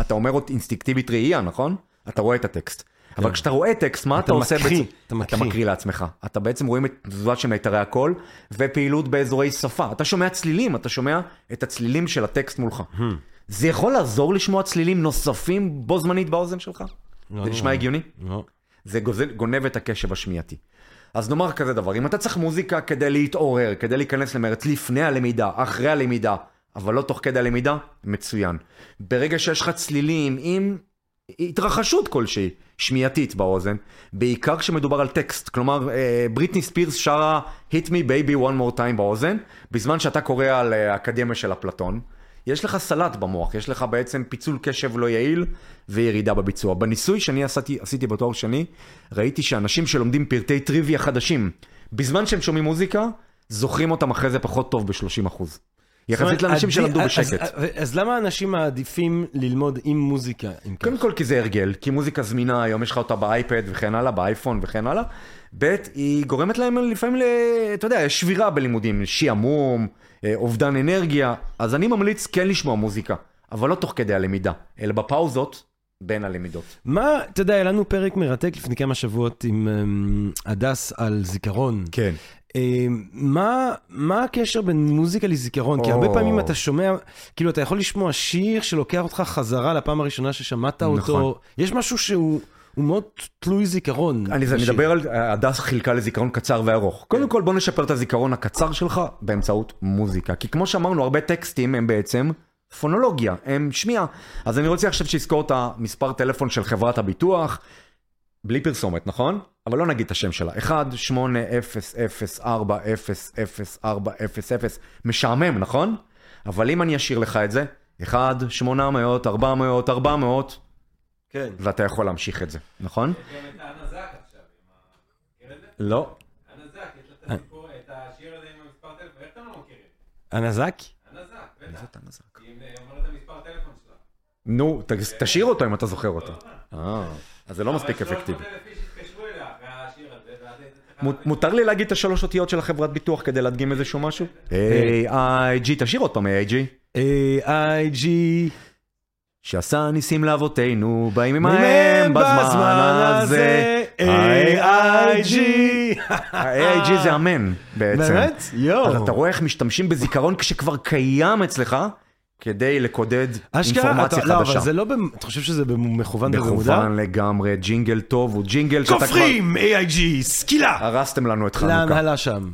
אתה אומר עוד אינסטינקטיבית ראייה, נכון? אתה רואה את הטקסט. אבל כשאתה רואה טקסט, מה אתה, אתה עושה בעצם? אתה מקריא. מקריא לעצמך. אתה בעצם רואים את תזוזה של מיתרי הקול, ופעילות באזורי שפה. אתה שומע צלילים, אתה שומע את הצלילים של הטקסט מולך. Hmm. זה יכול לעזור לשמוע צלילים נוספים בו זמנית באוזן שלך? לא, זה נשמע הגיוני? לא. זה גוזל, גונב את הקשב השמיעתי. אז נאמר כזה דבר, אם אתה צריך מוזיקה כדי להתעורר, כדי להיכנס למרץ לפני הלמידה, אחרי הלמידה, אבל לא תוך כדי הלמידה, מצוין. ברגע שיש לך צלילים עם התרחשות כלשהי, שמיעתית באוזן, בעיקר כשמדובר על טקסט, כלומר אה, בריטני ספירס שרה hit me baby one more time באוזן, בזמן שאתה קורא על אה, האקדמיה של אפלטון, יש לך סלט במוח, יש לך בעצם פיצול קשב לא יעיל וירידה בביצוע. בניסוי שאני עשיתי, עשיתי בתואר שני, ראיתי שאנשים שלומדים פרטי טריוויה חדשים, בזמן שהם שומעים מוזיקה, זוכרים אותם אחרי זה פחות טוב ב-30%. יחסית לאנשים שלמדו בשקט. אז, למה אנשים מעדיפים ללמוד עם מוזיקה? קודם כל כי זה הרגל, כי מוזיקה זמינה, היום יש לך אותה באייפד וכן הלאה, באייפון וכן הלאה. ב', היא גורמת להם לפעמים, ל... אתה יודע, יש שבירה בלימודים, שעמום, אה, אובדן אנרגיה, אז אני ממליץ כן לשמוע מוזיקה, אבל לא תוך כדי הלמידה, אלא בפאוזות בין הלמידות. מה, אתה יודע, היה לנו פרק מרתק לפני כמה שבועות עם אמ, הדס על זיכרון. כן. אמ, מה, מה הקשר בין מוזיקה לזיכרון? כי הרבה. פעמים אתה שומע, כאילו, אתה יכול לשמוע שיר שלוקח אותך חזרה לפעם הראשונה ששמעת אותו. נכון. יש משהו שהוא הוא מאוד תלוי זיכרון. אני אני בשיר. מדבר על, הדס חילקה לזיכרון קצר וארוך. קודם כל בוא נשפר את הזיכרון הקצר שלך באמצעות מוזיקה. כי כמו שאמרנו, הרבה טקסטים הם בעצם פונולוגיה, הם שמיעה. אז אני רוצה עכשיו שיזכור את המספר טלפון של חברת הביטוח, בלי פרסומת, נכון? אבל לא נגיד את השם שלה. 1, 8, 0, 0, 4, 0, 0, 4, 0, 0. משעמם, נכון? אבל אם אני אשאיר לך את זה, 1, 800, 400, 400, כן. ואתה יכול להמשיך את זה, נכון? לא. הנזק, לא? הנזק? הנזק, בטח. היא אומרת את המספר טלפון שלה. נו, תשאיר אותו אם אתה זוכר אותו. אז זה לא מספיק אפקטיבי. 300,000 איש התקשרו אליה אחרי השיר הזה, ואז הייתה צריכה מ- מותר לי להגיד את השלוש אותיות של החברת ביטוח כדי להדגים איזשהו משהו? AIG, תשאיר עוד פעם AIG. A-I-G. שעשה ניסים לאבותינו, באים מהם עמהם בזמן הזה. A-I-G. ה-AIG זה אמן בעצם. באמת? יואו. אז אתה רואה איך משתמשים בזיכרון כשכבר קיים אצלך, כדי לקודד אשכרה, אינפורמציה אתה- לא, חדשה. אבל זה לא, במ- אתה חושב שזה במכוון ובמודע? מכוון לגמרי, ג'ינגל טוב, הוא ג'ינגל שאתה כבר... כופרים, A-I-G, סקילה. הרסתם לנו את חנוכה. להנהלה שם.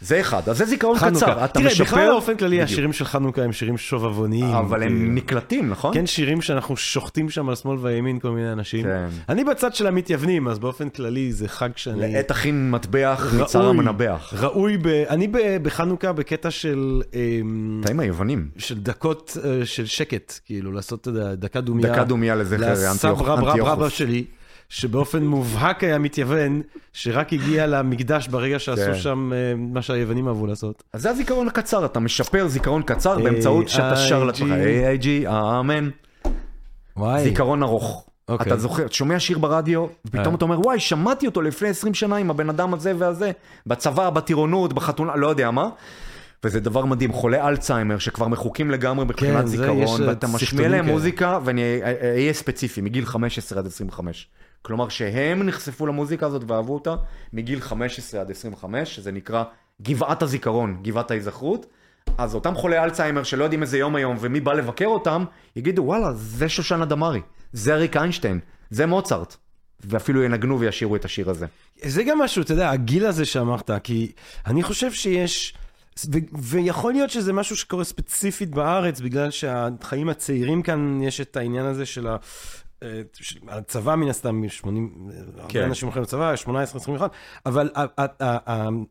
זה אחד, אז זה זיכרון חנוכה. קצר, אתה תראה, משפר... בכלל באופן כללי בדיוק. השירים של חנוכה הם שירים שובבוניים. אבל הם כאילו. נקלטים, נכון? כן, שירים שאנחנו שוחטים שם על שמאל וימין כל מיני אנשים. כן. אני בצד של המתייוונים, אז באופן כללי זה חג שאני... לעת הכין מטבח, מצר המנבח. ראוי, ב... אני ב... בחנוכה בקטע של, אמ, אתה עם היוונים. של דקות אה, של שקט, כאילו לעשות אתה יודע, דקה דומייה. דקה דומייה לזכר לסב רב רב אנטיוכוס. שלי, שבאופן מובהק היה מתייוון, שרק הגיע למקדש ברגע שעשו כן. שם אה, מה שהיוונים אהבו לעשות. אז זה הזיכרון הקצר, אתה משפר זיכרון קצר באמצעות שאתה שר לעצמך, AIG. AIG, אמן. וואי. זיכרון ארוך. אוקיי. אתה זוכר, אתה שומע שיר ברדיו, ופתאום אה. אתה אומר, וואי, שמעתי אותו לפני 20 שנה עם הבן אדם הזה והזה, בצבא, בטירונות, בחתונה, לא יודע מה. וזה דבר מדהים, חולי אלצהיימר שכבר מחוקים לגמרי מבחינת כן, זיכרון, אה, ואתה משמיע להם. מוזיקה, ואני אהיה ספציפי, מגיל 15 עד 25. כלומר שהם נחשפו למוזיקה הזאת ואהבו אותה מגיל 15 עד 25, שזה נקרא גבעת הזיכרון, גבעת ההיזכרות. אז אותם חולי אלצהיימר שלא יודעים איזה יום היום ומי בא לבקר אותם, יגידו וואלה, זה שושנה דמארי, זה אריק איינשטיין, זה מוצרט. ואפילו ינגנו וישירו את השיר הזה. זה גם משהו, אתה יודע, הגיל הזה שאמרת, כי אני חושב שיש, ו- ויכול להיות שזה משהו שקורה ספציפית בארץ, בגלל שהחיים הצעירים כאן, יש את העניין הזה של הצבא מן הסתם, 80, הרבה כן. אנשים הולכים לצבא, 18, 21, אבל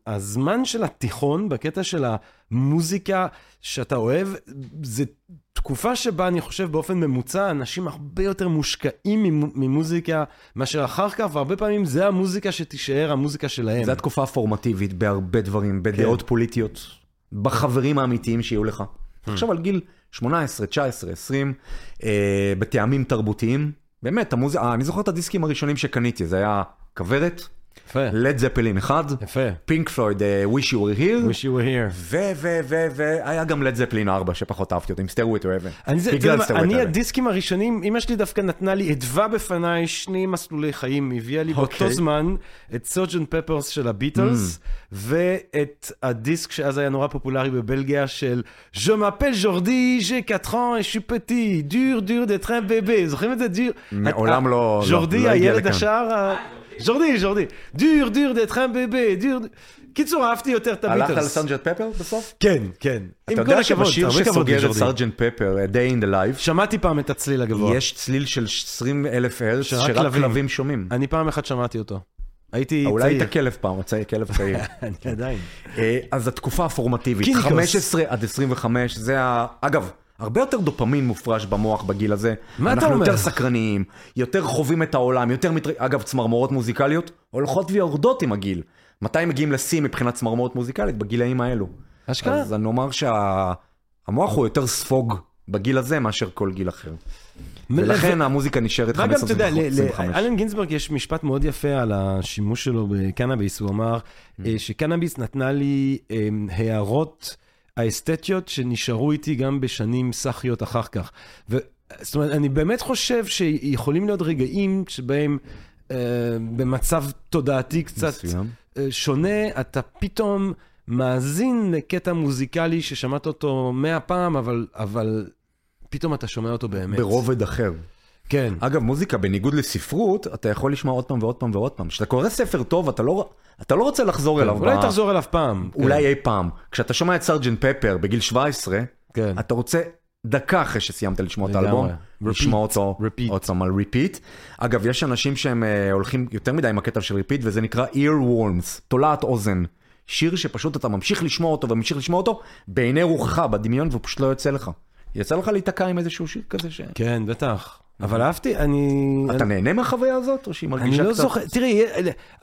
הזמן של התיכון, בקטע של המוזיקה שאתה אוהב, זה תקופה שבה אני חושב באופן ממוצע, אנשים הרבה יותר מושקעים ממ- ממוזיקה מאשר אחר כך, והרבה פעמים זה המוזיקה שתישאר המוזיקה שלהם. זו התקופה הפורמטיבית בהרבה דברים, בדעות פוליטיות, בחברים האמיתיים שיהיו לך. תחשוב על גיל 18, 19, 20, אה, בטעמים תרבותיים. באמת, המוזיקה, אני זוכר את הדיסקים הראשונים שקניתי, זה היה כוורת, יפה, לד זפלין אחד, יפה. פינק פלויד, אה, Wish You Were Here, wish you were here. ו, ו, ו, והיה גם לד זפלין 4 שפחות אהבתי אותו, עם Stairway to Heaven. אני, זה, מה, Stairway אני. הדיסקים הראשונים, אמא שלי דווקא נתנה לי, התוותה בפניי שני מסלולי חיים, הביאה לי באותו אוקיי. זמן את Sergeant Pepper's של הביטלס, ואת הדיסק שאז היה נורא פופולרי בבלגיה של Je m'appelle Jordi, j'ai 4 ans et je suis petit, dur dur d'être un bébé, זוכרים את זה? דיר... מעולם לא- לא- ז'ורדי, לא הילד. השער, ז'ורדי, ז'ורדי, דיר דיר d'être un bébé, דיר... קיצור, אהבתי יותר את הביטלס. הלכת על סרג'נט פפר בסוף? כן, כן. אתה עם כל יודע הכבוד, שבשיר שסוגר את. סרג'נט פפר, A Day in the Life, שמעתי פעם את הצליל הגבוה. יש צליל של 20 אלף הרץ שרק כלבים. שומעים. אני פעם אחת שמעתי אותו. הייתי אולי צעיר. היית כלב פעם, צעיר, כלב צעיר. אני עדיין. אה, אז התקופה הפורמטיבית, קיניקוס. 15 עד 25, זה ה... אגב, הרבה יותר דופמין מופרש במוח בגיל הזה. מה אתה אנחנו אומר? יותר סקרניים, יותר חווים את העולם, יותר מתר... אגב, צמרמורות מוזיקליות הולכות ויורדות עם הגיל. מתי הם מגיעים לשיא מבחינת צמרמורת מוזיקלית? בגילאים האלו. אשכרה? אז אני אומר שהמוח הוא יותר ספוג בגיל הזה מאשר כל גיל אחר. ולכן המוזיקה נשארת מה גם, אתה יודע, 15-25. לאלן גינזברג יש משפט מאוד יפה על השימוש שלו בקנאביס. הוא אמר Mm. אה, שקנאביס נתנה לי אה, הערות האסתטיות שנשארו איתי גם בשנים סאחיות אחר כך. ו- זאת אומרת, אני באמת חושב שיכולים להיות רגעים שבהם אה, במצב תודעתי קצת מסוים. אה, שונה, אתה פתאום מאזין לקטע מוזיקלי ששמעת אותו מאה פעם, אבל, אבל פתאום אתה שומע אותו באמת. ברובד אחר. כן. אגב, מוזיקה, בניגוד לספרות, אתה יכול לשמוע עוד פעם ועוד פעם ועוד פעם. כשאתה קורא ספר טוב, אתה לא, אתה לא רוצה לחזור אליו. אולי תחזור אליו פעם. אולי אי פעם. כשאתה שומע את סרג'נט פפר בגיל 17, כן. אתה רוצה דקה אחרי שסיימת לשמוע את. האלבום. לשמוע אותו Repeat. עוד פעם על repeat. אגב, יש אנשים שהם אה, הולכים יותר מדי עם הקטע של repeat, וזה נקרא earworms, תולעת אוזן. שיר שפשוט אתה ממשיך לשמוע אותו וממשיך לשמוע אותו בעיני רוחך, בדמיון, והוא פשוט לא יוצא לך. יצא לך להיתקע עם איזשהו שיר כזה ש... כן, בטח. אבל אהבתי, אני... אתה נהנה מהחוויה הזאת, או שהיא אני מרגישה לא קצת... זוכר, תראי,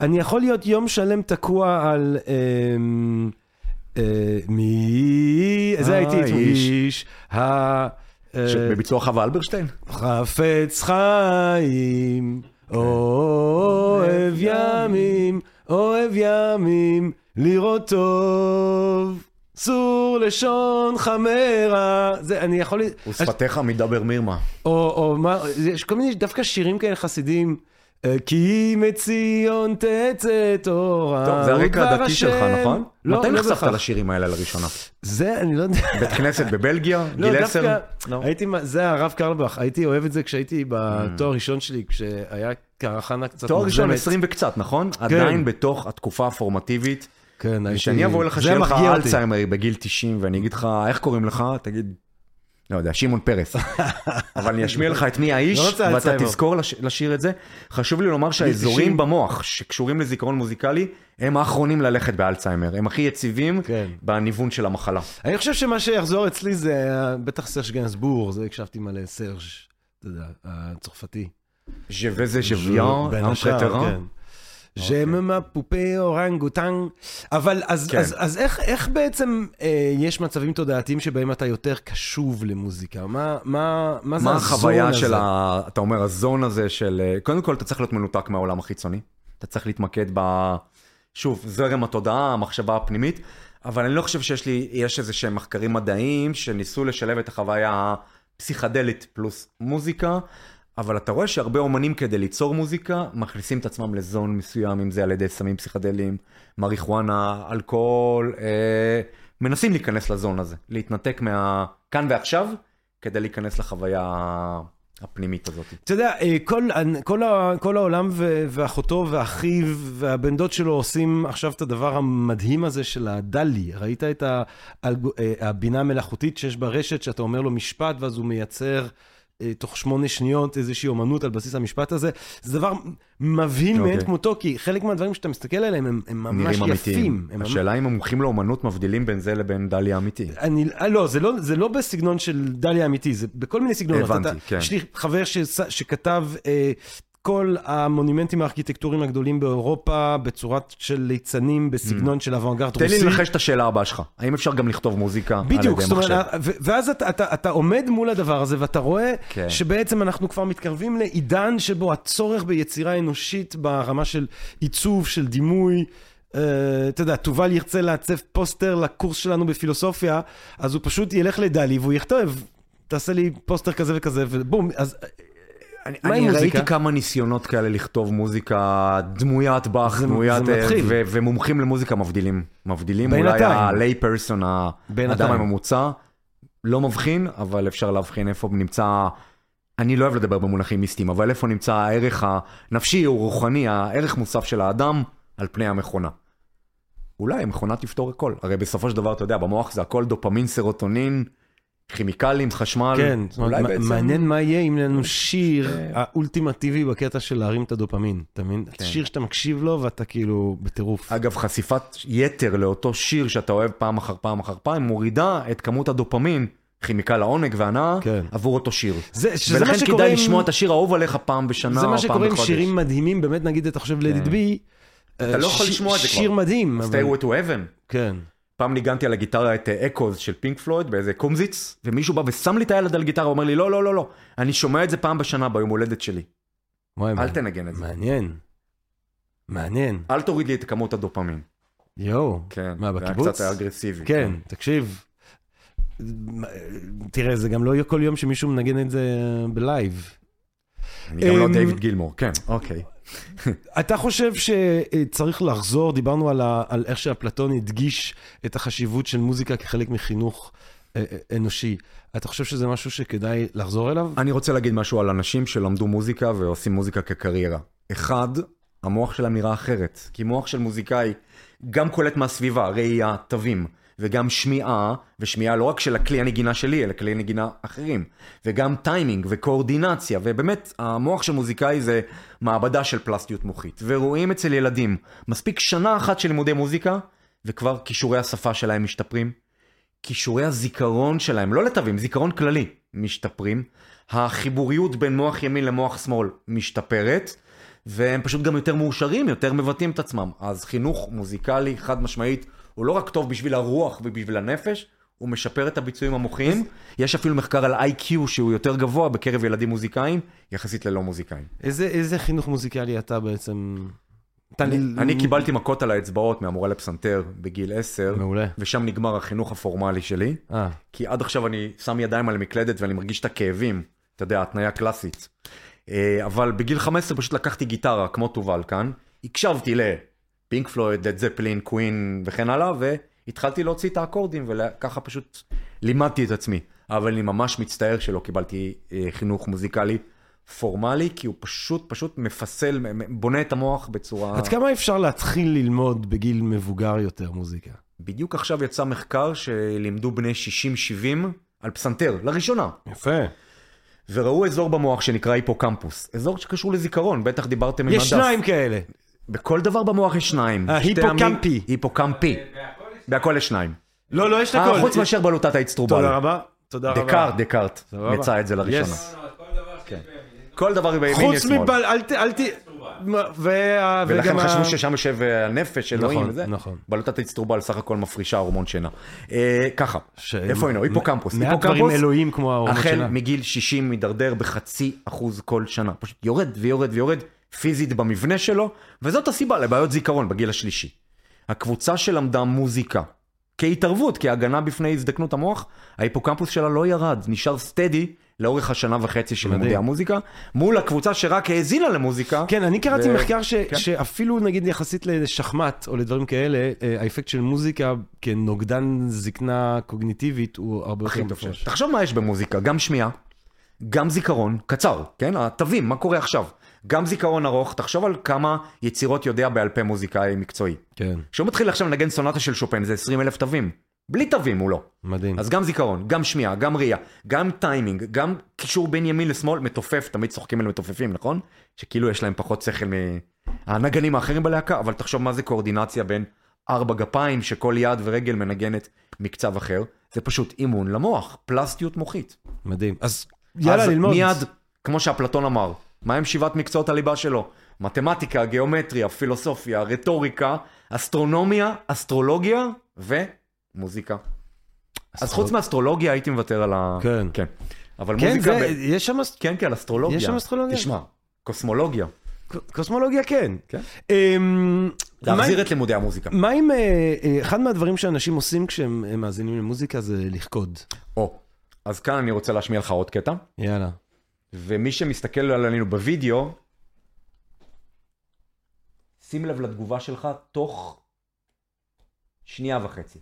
אני יכול להיות יום שלם תקוע על... אמ, אה, מי... זה הייתי האיש. איש. ה... אה, בביצוע חווה אלברשטיין? חפץ חיים, אוהב ימים, אוהב ימים לראות טוב, צור לשון חמרה. זה, אני יכול... ושפתיך מדבר מירמה. או, או מה, יש כל מיני דווקא שירים כאלה חסידיים. אה, כי מציון תצא תורה. טוב, זה הרקע הדתי שלך. נכון? לא, מתי לא נחשפת. לשירים האלה לראשונה? זה, אני לא יודע. בית כנסת בבלגיה? לא, גיל דווקא, עשר? לא. הייתי, זה הרב קרלבך, הייתי אוהב את זה כשהייתי בתואר הראשון שלי, כשהיה קרחנה קצת תואר ראשון מוגזמת. 20 וקצת, נכון? עדיין בתוך התקופה הפורמטיבית. כן, הייתי... כשאני אבוא זה שיהיה לך. אלצהיימר בגיל 90 ואני אגיד לך, איך קוראים לך? תגיד, לא יודע, שמעון פרס. אבל אני אשמיע לך את מי האיש, לא ואתה. תזכור לש- לשיר את זה. חשוב לי לומר שהאזורים 90. במוח שקשורים לזיכרון מוזיקלי, הם האחרונים ללכת באלצהיימר. הם הכי יציבים כן. בניוון של המחלה. אני חושב שמה שיחזור אצלי זה בטח סרש גנסבור, זה הקשבתי מלא סרש, אתה יודע, הצרפתי. ז'ווה ז'וויאן, בין השאר. כן. ז'ממה פופי אורנגוטנג, אבל אז, כן. אז, אז איך, איך בעצם אה, יש מצבים תודעתיים שבהם אתה יותר קשוב למוזיקה? מה, מה, מה זה מה הזון החוויה הזה? של ה... אתה אומר, הזון הזה של... אה, קודם כל, אתה צריך להיות מנותק מהעולם החיצוני. אתה צריך להתמקד ב... שוב, זרם התודעה, המחשבה הפנימית, אבל אני לא חושב שיש לי... יש איזה שהם מחקרים מדעיים שניסו לשלב את החוויה הפסיכדלית פלוס מוזיקה, אבל אתה רואה שהרבה אומנים כדי ליצור מוזיקה, מכניסים את עצמם לזון מסוים, אם זה על ידי סמים פסיכדליים, מריחואנה, אלכוהול, אה, מנסים להיכנס לזון הזה, להתנתק מה... כאן ועכשיו, כדי להיכנס לחוויה הפנימית הזאת. אתה יודע, אה, כל, כל, ה- כל העולם ואחותו ואחיו והבן דוד שלו עושים עכשיו את הדבר המדהים הזה של הדלי. ראית את אה, הבינה המלאכותית שיש ברשת, שאתה אומר לו משפט ואז הוא מייצר אה, תוך שמונה שניות איזושהי אומנות על בסיס המשפט הזה. זה דבר מבהיל מאין אוקיי. כמותו, כי חלק מהדברים שאתה מסתכל עליהם הם, הם ממש יפים. אמיתיים. הם השאלה אם המומחים לאומנות מבדילים בין זה לבין דליה אמיתי. אני, אה, לא, זה לא, זה לא בסגנון של דליה אמיתי, זה בכל מיני סגנונות. הבנתי, אתה, כן. יש לי חבר שס, שכתב אה, כל המונומנטים הארכיטקטוריים הגדולים באירופה בצורת של ליצנים בסגנון של אוונגרד Mm. תן רוסי. לי לנחש את השאלה הבאה שלך. האם אפשר גם לכתוב מוזיקה על בדיוק, ידי זאת אומרת, מחשב? ו- ואז אתה, אתה, אתה עומד מול הדבר הזה ואתה רואה כן. שבעצם אנחנו כבר מתקרבים לעידן שבו הצורך ביצירה אנושית ברמה של עיצוב, של דימוי, אה, אתה יודע, תובל ירצה לעצב פוסטר לקורס שלנו בפילוסופיה, אז הוא פשוט ילך לדלי והוא יכתוב, תעשה לי פוסטר כזה וכזה, ובום, אז אני, אני? ראיתי כמה ניסיונות כאלה לכתוב מוזיקה דמוית באך, דמוית... זה אה, מתחיל. ו- ומומחים למוזיקה מבדילים. מבדילים אולי. ה-lay person, האדם. הממוצע, לא מבחין, אבל אפשר להבחין איפה נמצא... אני לא אוהב לדבר במונחים מיסטיים, אבל איפה נמצא הערך הנפשי או רוחני, הערך מוסף של האדם על פני המכונה. אולי המכונה תפתור הכל. הרי בסופו של דבר, אתה יודע, במוח זה הכל דופמין, סרוטונין, כימיקלים, חשמל. כן, אולי בעצם... מעניין מה יהיה אם לנו שיר האולטימטיבי בקטע של להרים את הדופמין, אתה מבין? כן. שיר שאתה מקשיב לו ואתה כאילו בטירוף. אגב, חשיפת יתר לאותו שיר שאתה אוהב פעם אחר פעם אחר פעם, מורידה את כמות הדופמין, כימיקל העונג וההנאה, כן. עבור אותו שיר. זה, שזה מה ולכן שקורה כדאי לשמוע את השיר האהוב עליך פעם בשנה זה או מה פעם שקורה עם בחודש. שירים מדהימים, באמת נגיד אתה חושב לדיד בי. אתה לא יכול לשמוע את זה כבר. שיר מדהים. Stay with to heaven. כן. פעם ניגנתי על הגיטרה את אקוז של פינק פלויד באיזה קומזיץ, ומישהו בא ושם לי את הילד על גיטרה, אומר לי, לא, לא, לא, לא, אני שומע את זה פעם בשנה ביום הולדת שלי. וואי, אל מה- תנגן את זה. מעניין. מעניין. אל תוריד לי את כמות הדופמין. יואו. כן, מה, זה היה בקיבוץ? קצת אגרסיבי. כן, תקשיב. תראה, זה גם לא יהיה כל יום שמישהו מנגן את זה בלייב. אני גם לא אמ, דיוויד גילמור, כן, אוקיי. אתה חושב שצריך לחזור, דיברנו על, ה, על איך שאפלטון הדגיש את החשיבות של מוזיקה כחלק מחינוך אה, אה, אנושי. אתה חושב שזה משהו שכדאי לחזור אליו? אני רוצה להגיד משהו על אנשים שלמדו מוזיקה ועושים מוזיקה כקריירה. אחד, המוח שלהם נראה אחרת. כי מוח של מוזיקאי גם קולט מהסביבה, ראייה, תווים, וגם שמיעה, ושמיעה לא רק של הכלי הנגינה שלי, אלא כלי נגינה אחרים. וגם טיימינג וקואורדינציה, ובאמת, המוח של מוזיקאי זה מעבדה של פלסטיות מוחית. ורואים אצל ילדים, מספיק שנה אחת של לימודי מוזיקה, וכבר כישורי השפה שלהם משתפרים. כישורי הזיכרון שלהם, לא לתווים, זיכרון כללי, משתפרים. החיבוריות בין מוח ימין למוח שמאל משתפרת, והם פשוט גם יותר מאושרים, יותר מבטאים את עצמם. אז חינוך מוזיקלי חד משמעית, הוא לא רק טוב בשביל הרוח ובשביל הנפש, הוא משפר את הביצועים המוחיים. יש אפילו מחקר על איי-קיו שהוא יותר גבוה בקרב ילדים מוזיקאים, יחסית ללא מוזיקאים. איזה, איזה חינוך מוזיקלי אתה בעצם אתה- אני, אני קיבלתי מכות על האצבעות מהמורה לפסנתר בגיל 10, מעולה. ושם נגמר החינוך הפורמלי שלי, אה, כי עד עכשיו אני שם ידיים על המקלדת ואני מרגיש את הכאבים, אתה יודע, התניה קלאסית. אה, אבל בגיל 15 פשוט לקחתי גיטרה, כמו תובל כאן, הקשבתי לפינק פלויד, לד זפלין, קווין וכן הלאה, והתחלתי להוציא את האקורדים, וככה פשוט לימדתי את עצמי. אבל אני ממש מצטער שלא קיבלתי אה, חינוך מוזיקלי פורמלי, כי הוא פשוט, פשוט מפסל, בונה את המוח בצורה... עד כמה אפשר להתחיל ללמוד בגיל מבוגר יותר מוזיקה? בדיוק עכשיו יצא מחקר שלימדו בני 60-70 על פסנתר, לראשונה. יפה. וראו אזור במוח שנקרא היפוקמפוס. אזור שקשור לזיכרון, בטח דיברתם עם הדס. יש שניים כאלה. בכל דבר במוח יש שניים. אה, שתי עמים- היפוקמפי. בהכל יש שניים. לא, לא, יש את אה, הכל. חוץ מאשר בלוטת האצטרובל. תודה רבה. תודה רבה. דקארט, דקארט. מצא את זה לראשונה. אז כל דבר שיש בימין. כל דבר בימין יש חוץ שמאל. מבל, אל ת... ולכן חשבו ששם יושב אה, הנפש, אלוהים נכון, וזה. נכון. בלוטת האצטרובל סך הכל מפרישה הורמון שינה. אה, ככה, איפה היינו? היפוקמפוס. מעט דברים אלוהים כמו ההורמון החל שלה. מגיל 60 מידרדר בחצי אחוז כל שנה. פשוט יורד ויורד ויורד פיזית במבנה שלו, וזאת הסיבה לבעיות זיכרון בגיל השלישי. הקבוצה שלמדה מוזיקה כהתערבות, כהגנה בפני הזדקנות המוח, ההיפוקמפוס שלה לא ירד, נשאר סטדי לאורך השנה וחצי של. לימודי המוזיקה, מול הקבוצה שרק האזינה למוזיקה. כן, אני קראתי ו- מחקר ש, כן. שאפילו נגיד יחסית לשחמט או לדברים כאלה, אה, האפקט של מוזיקה כנוגדן זקנה קוגניטיבית הוא הרבה יותר. שיש. תחשוב מה יש במוזיקה, גם שמיעה, גם זיכרון, קצר, כן? התווים, מה קורה עכשיו. גם זיכרון ארוך, תחשוב על כמה יצירות יודע בעל פה מוזיקאי מקצועי. כן, כשהוא מתחיל עכשיו לנגן סונטה של שופן, זה 20 אלף תווים. בלי תווים הוא לא. מדהים. אז גם זיכרון, גם שמיעה, גם ראייה, גם טיימינג, גם קישור בין ימין לשמאל, מתופף, תמיד צוחקים על מתופפים, נכון? שכאילו יש להם פחות שכל מהנגנים האחרים בלהקה, אבל תחשוב מה זה קואורדינציה בין ארבע גפיים, שכל יד ורגל מנגנת מקצב אחר. זה פשוט אימון למוח, פלסטיות מוחית. מדהים. אז יאללה, אז ללמוד. מיד, כמו שאפלטון אמר, מה הם שבעת מקצועות הליבה שלו? מתמטיקה, גיאומטריה, פילוסופיה, רטוריקה, אסטרונומיה, אסטרולוגיה ומוזיקה. אז חוץ מאסטרולוגיה הייתי מוותר על ה... כן. כן. אבל כן, מוזיקה... זה, ב- יש שם כן, כן, אסטרולוגיה. יש שם אסטרולוגיה? תשמע, קוסמולוגיה. קוסמולוגיה, כן. כן. אמ, להחזיר את לימודי המוזיקה. מה אם, אה, אה, אחד מהדברים שאנשים עושים כשהם אה, מאזינים למוזיקה זה לכקוד. או, אז כאן אני רוצה להשמיע לך עוד קטע, יאללה. ומי שמסתכל עלינו בווידאו, שים לב לתגובה שלך תוך שנייה וחצי.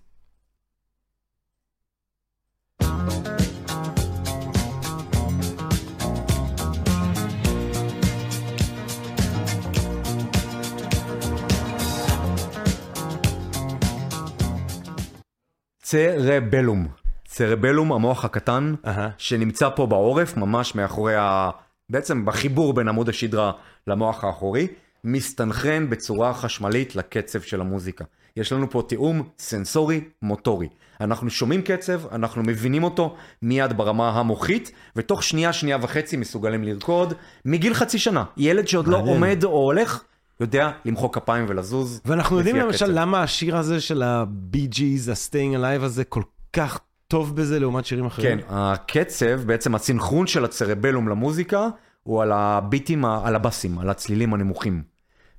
צרבלום. צרבלום, המוח הקטן, אהה. שנמצא פה בעורף, ממש מאחורי ה... בעצם בחיבור בין עמוד השדרה למוח האחורי, מסתנכרן בצורה חשמלית לקצב של המוזיקה. יש לנו פה תיאום סנסורי מוטורי. אנחנו שומעים קצב, אנחנו מבינים אותו מיד ברמה המוחית, ותוך שנייה, שנייה וחצי מסוגלים לרקוד מגיל חצי שנה. ילד שעוד לא מעניין. עומד או הולך, יודע למחוא כפיים ולזוז. ואנחנו יודעים למשל הקצב. למה השיר הזה של ה-Bee Gees, ה-Staying Alive הזה, כל כך טוב בזה לעומת שירים אחרים. כן, הקצב, בעצם הסינכרון של הצרבלום למוזיקה, הוא על הביטים, על הבאסים, על הצלילים הנמוכים.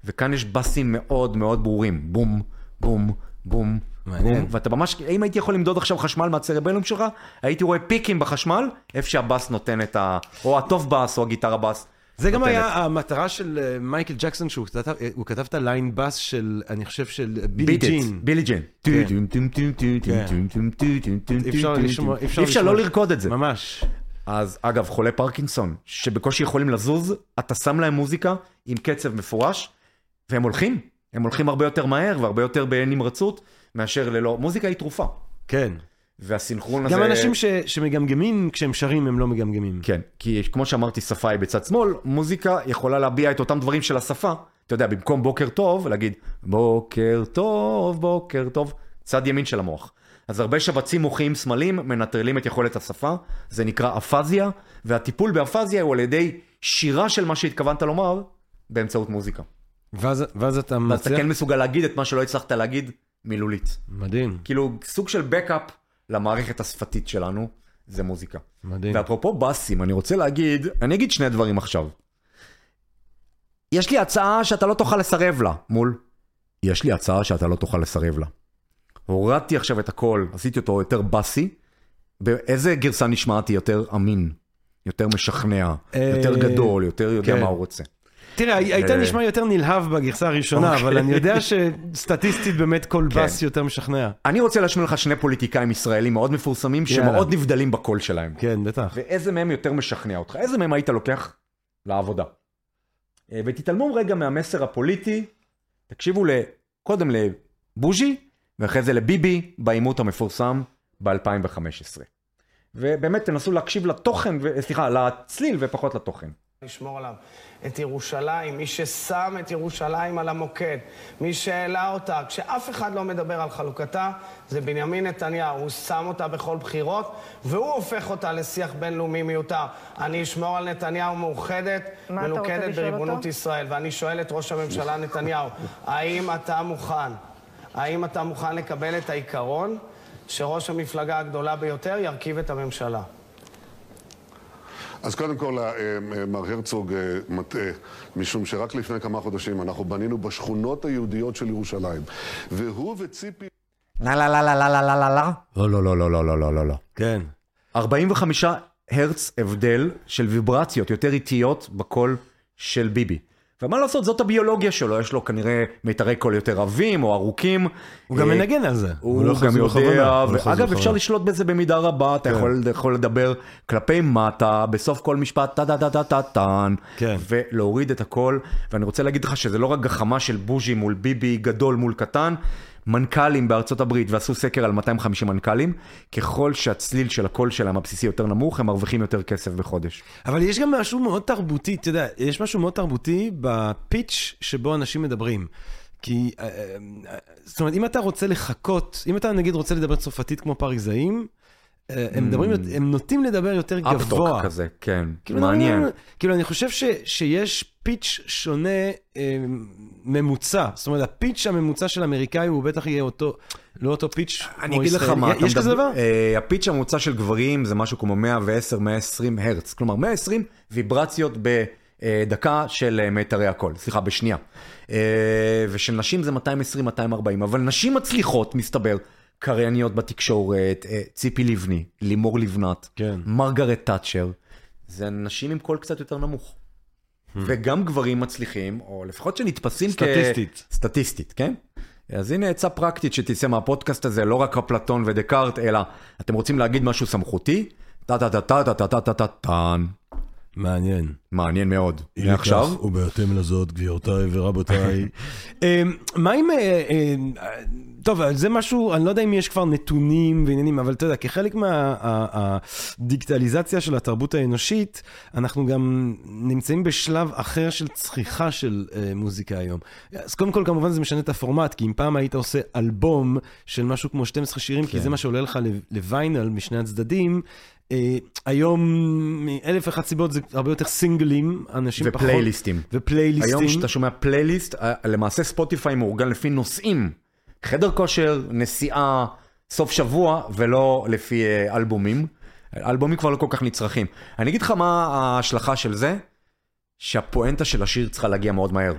וכאן יש באסים מאוד מאוד ברורים, בום, בום, בום. בום, ואתה ממש, אם הייתי יכול למדוד עכשיו חשמל מהצרבלום שלך, הייתי רואה פיקים בחשמל, איפה שהבאס נותן את ה... או הטוב באס או הגיטרה באס. זה גם. היה המטרה של אה, מייקל ג'קסון, שהוא כתב, אה, את הליין בס של, אני חושב, של בילי ג'ין. בילי ג'ין. כן. אי אפשר לא. לרקוד את זה. ממש. אז אגב, חולי פרקינסון, שבקושי יכולים לזוז, אתה שם להם מוזיקה עם קצב מפורש, והם הולכים. הם הולכים הרבה יותר מהר והרבה יותר בנמרצות, מאשר ללא... מוזיקה היא תרופה. כן. והסינכרון הזה... גם אנשים ש, שמגמגמים, כשהם שרים הם לא מגמגמים. כן, כי כמו שאמרתי, שפה היא בצד שמאל, מוזיקה יכולה להביע את אותם דברים של השפה. אתה יודע, במקום בוקר טוב, להגיד בוקר טוב, בוקר טוב, צד ימין של המוח. אז הרבה שבצים מוחיים שמאליים מנטרלים את יכולת השפה, זה נקרא אפזיה, והטיפול באפזיה הוא על ידי שירה של מה שהתכוונת לומר באמצעות מוזיקה. ואז, ואז אתה ואז אתה מצליח... כן מסוגל להגיד את מה שלא הצלחת להגיד מילולית. מדהים, כאילו, סוג של בקאפ למערכת השפתית שלנו, זה מוזיקה. מדהים. ואפרופו באסים, אני רוצה להגיד, אני אגיד שני דברים עכשיו. יש לי הצעה שאתה לא תוכל לסרב לה, מול, יש לי הצעה שאתה לא תוכל לסרב לה. הורדתי עכשיו את הכל, עשיתי אותו יותר באסי, באיזה גרסה נשמעתי יותר אמין, יותר משכנע, יותר אה, גדול, יותר יודע כן. מה הוא רוצה. תראה, היית אה. נשמע יותר נלהב בגרסה הראשונה, אוקיי. אבל אני יודע שסטטיסטית באמת כל כן. בס יותר משכנע. אני רוצה להשמיע לך שני פוליטיקאים ישראלים מאוד מפורסמים. שמאוד נבדלים בקול שלהם. כן, בטח. ואיזה מהם יותר משכנע אותך? איזה מהם היית לוקח לעבודה? אה, ותתעלמו רגע מהמסר הפוליטי, תקשיבו קודם לבוז'י, ואחרי זה לביבי בעימות המפורסם ב-2015. ובאמת תנסו להקשיב לתוכן, ו- סליחה, לצליל ופחות לתוכן. לשמור עליו. את ירושלים, מי ששם את ירושלים על המוקד, מי שהעלה אותה, כשאף אחד לא מדבר על חלוקתה, זה בנימין נתניהו. הוא שם אותה בכל בחירות, והוא הופך אותה לשיח בינלאומי מיותר. אני אשמור על נתניהו מאוחדת, מלוכדת בריבונות אותו? ישראל. ואני שואל את ראש הממשלה נתניהו, האם אתה מוכן, האם אתה מוכן לקבל את העיקרון שראש המפלגה הגדולה ביותר ירכיב את הממשלה? אז קודם כל, אה, אה, מר הרצוג אה, מטעה, משום שרק לפני כמה חודשים אנחנו בנינו בשכונות היהודיות של ירושלים. והוא וציפי... לה לה לה לה לה לה לה לה לה. לא, לא, לא, לא, לא, לא, לא, לא, לא. כן. 45 הרץ הבדל של ויברציות יותר איטיות בקול של ביבי. ומה לעשות, זאת הביולוגיה שלו, יש לו כנראה מיתרי קול יותר עבים או ארוכים. הוא גם אה, מנגן על זה. הוא, לא גם יודע, הוא לא ואגב אפשר. לשלוט בזה במידה רבה, אתה כן. יכול, יכול לדבר כלפי מטה, בסוף כל משפט טה טה טה טה טה טן, כן. ולהוריד את הכל, ואני רוצה להגיד לך שזה לא רק גחמה של בוז'י מול ביבי, גדול מול קטן, מנכ"לים בארצות הברית, ועשו סקר על 250 מנכ"לים, ככל שהצליל של הקול שלהם הבסיסי יותר נמוך, הם מרוויחים יותר כסף בחודש. אבל יש גם משהו מאוד תרבותי, אתה יודע, יש משהו מאוד תרבותי בפיץ' שבו אנשים מדברים. כי, אה, אה, זאת אומרת, אם אתה רוצה לחכות, אם אתה נגיד רוצה לדבר צרפתית כמו פריזאים, הם מדברים, הם נוטים לדבר יותר גבוה. אפטוק כזה, כן, כאילו, מעניין. לא, כאילו, אני חושב ש, שיש פיץ' שונה אה, ממוצע. זאת אומרת, הפיץ' הממוצע של אמריקאי הוא בטח יהיה אותו, לא אותו פיץ' אני אגיד לך. מה, יש כזה דבר? אה, הפיץ' הממוצע של גברים זה משהו כמו 110-120 הרץ. כלומר, 120 ויברציות בדקה של אה, מיתרי הקול, סליחה, בשנייה. אה, ושל נשים זה 220-240, אבל נשים מצליחות, מסתבר, קרייניות בתקשורת, אה, ציפי לבני, לימור לבנת, כן. מרגרט תאצ'ר, זה נשים עם קול קצת יותר נמוך. וגם גברים מצליחים, או לפחות שנתפסים כ... סטטיסטית. סטטיסטית, כן? אז הנה עצה פרקטית שתצא מהפודקאסט הזה, לא רק אפלטון ודקארט, אלא אתם רוצים להגיד משהו סמכותי? טה טה טה טה טה טה טה טה טה טן. מעניין. מעניין מאוד. מעכשיו? ובהתאם לזאת, גבירותיי ורבותיי. אמ, מה עם... אה, אה, טוב, זה משהו, אני לא יודע אם יש כבר נתונים ועניינים, אבל אתה יודע, כחלק מהדיגיטליזציה של התרבות האנושית, אנחנו גם נמצאים בשלב אחר של צריכה של אה, מוזיקה היום. אז קודם כל, כמובן זה משנה את הפורמט, כי אם פעם היית עושה אלבום של משהו כמו 12 שירים, כי זה מה שעולה לך לוויינל משני הצדדים, אה, היום, מאלף ואחת סיבות, זה הרבה יותר סינגלים, אנשים פחות... ופלייליסטים. ופלייליסטים. היום כשאתה שומע פלייליסט, אה, למעשה ספוטיפיי מאורגן לפי נושאים. חדר כושר, נסיעה, סוף שבוע, ולא לפי אה, אלבומים. אלבומים כבר לא כל כך נצרכים. אני אגיד לך מה ההשלכה של זה, שהפואנטה של השיר צריכה להגיע מאוד מהר.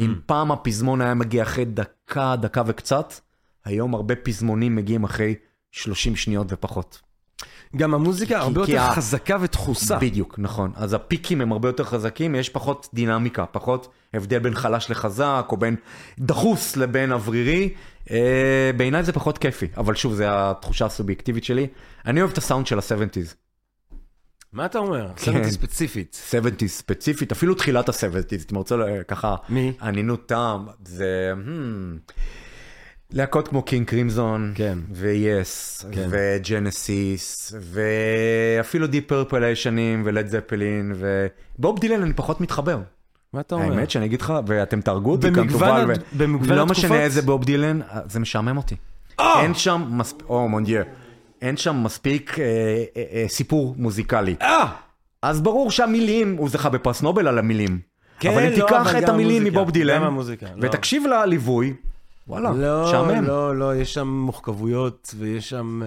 אם פעם הפזמון היה מגיע אחרי דקה, דקה וקצת, היום הרבה פזמונים מגיעים אחרי 30 שניות ופחות. גם המוזיקה הרבה כי יותר ה- חזקה ותחוסה. בדיוק, נכון. אז הפיקים הם הרבה יותר חזקים, יש פחות דינמיקה, פחות הבדל בין חלש לחזק, או בין דחוס לבין אוורירי. אה, בעיניי זה פחות כיפי, אבל שוב, זו התחושה הסובייקטיבית שלי. אני אוהב את הסאונד של ה-70's. מה אתה אומר? כן. סרט ספציפית. 70's ספציפית, אפילו תחילת ה-70's, אתם רוצים אה, ככה, מי? ענייני טעם, זה... להקות כמו קינג קרימזון, כן. ו-Yes, כן. וג'נסיס, ואפילו דיפ פרפל הישנים, ולד זפלין, ובוב דילן אני פחות מתחבר. מה אתה אומר? האמת שאני אגיד לך, ואתם תהרגו אותי הד- במגוון לא? משנה איזה בוב דילן, זה משעמם אותי. אה! אין שם מספיק, או מונדיה, אין שם מספיק אה, אה, אה, סיפור מוזיקלי. אה! אז ברור שהמילים, הוא זכה בפרס נובל על המילים. כן, אבל אם לא, תיקח את המילים מבוב דילן, לא. ותקשיב לליווי, וואלה, לא, משעמם. לא, לא, יש שם מורכבויות ויש שם...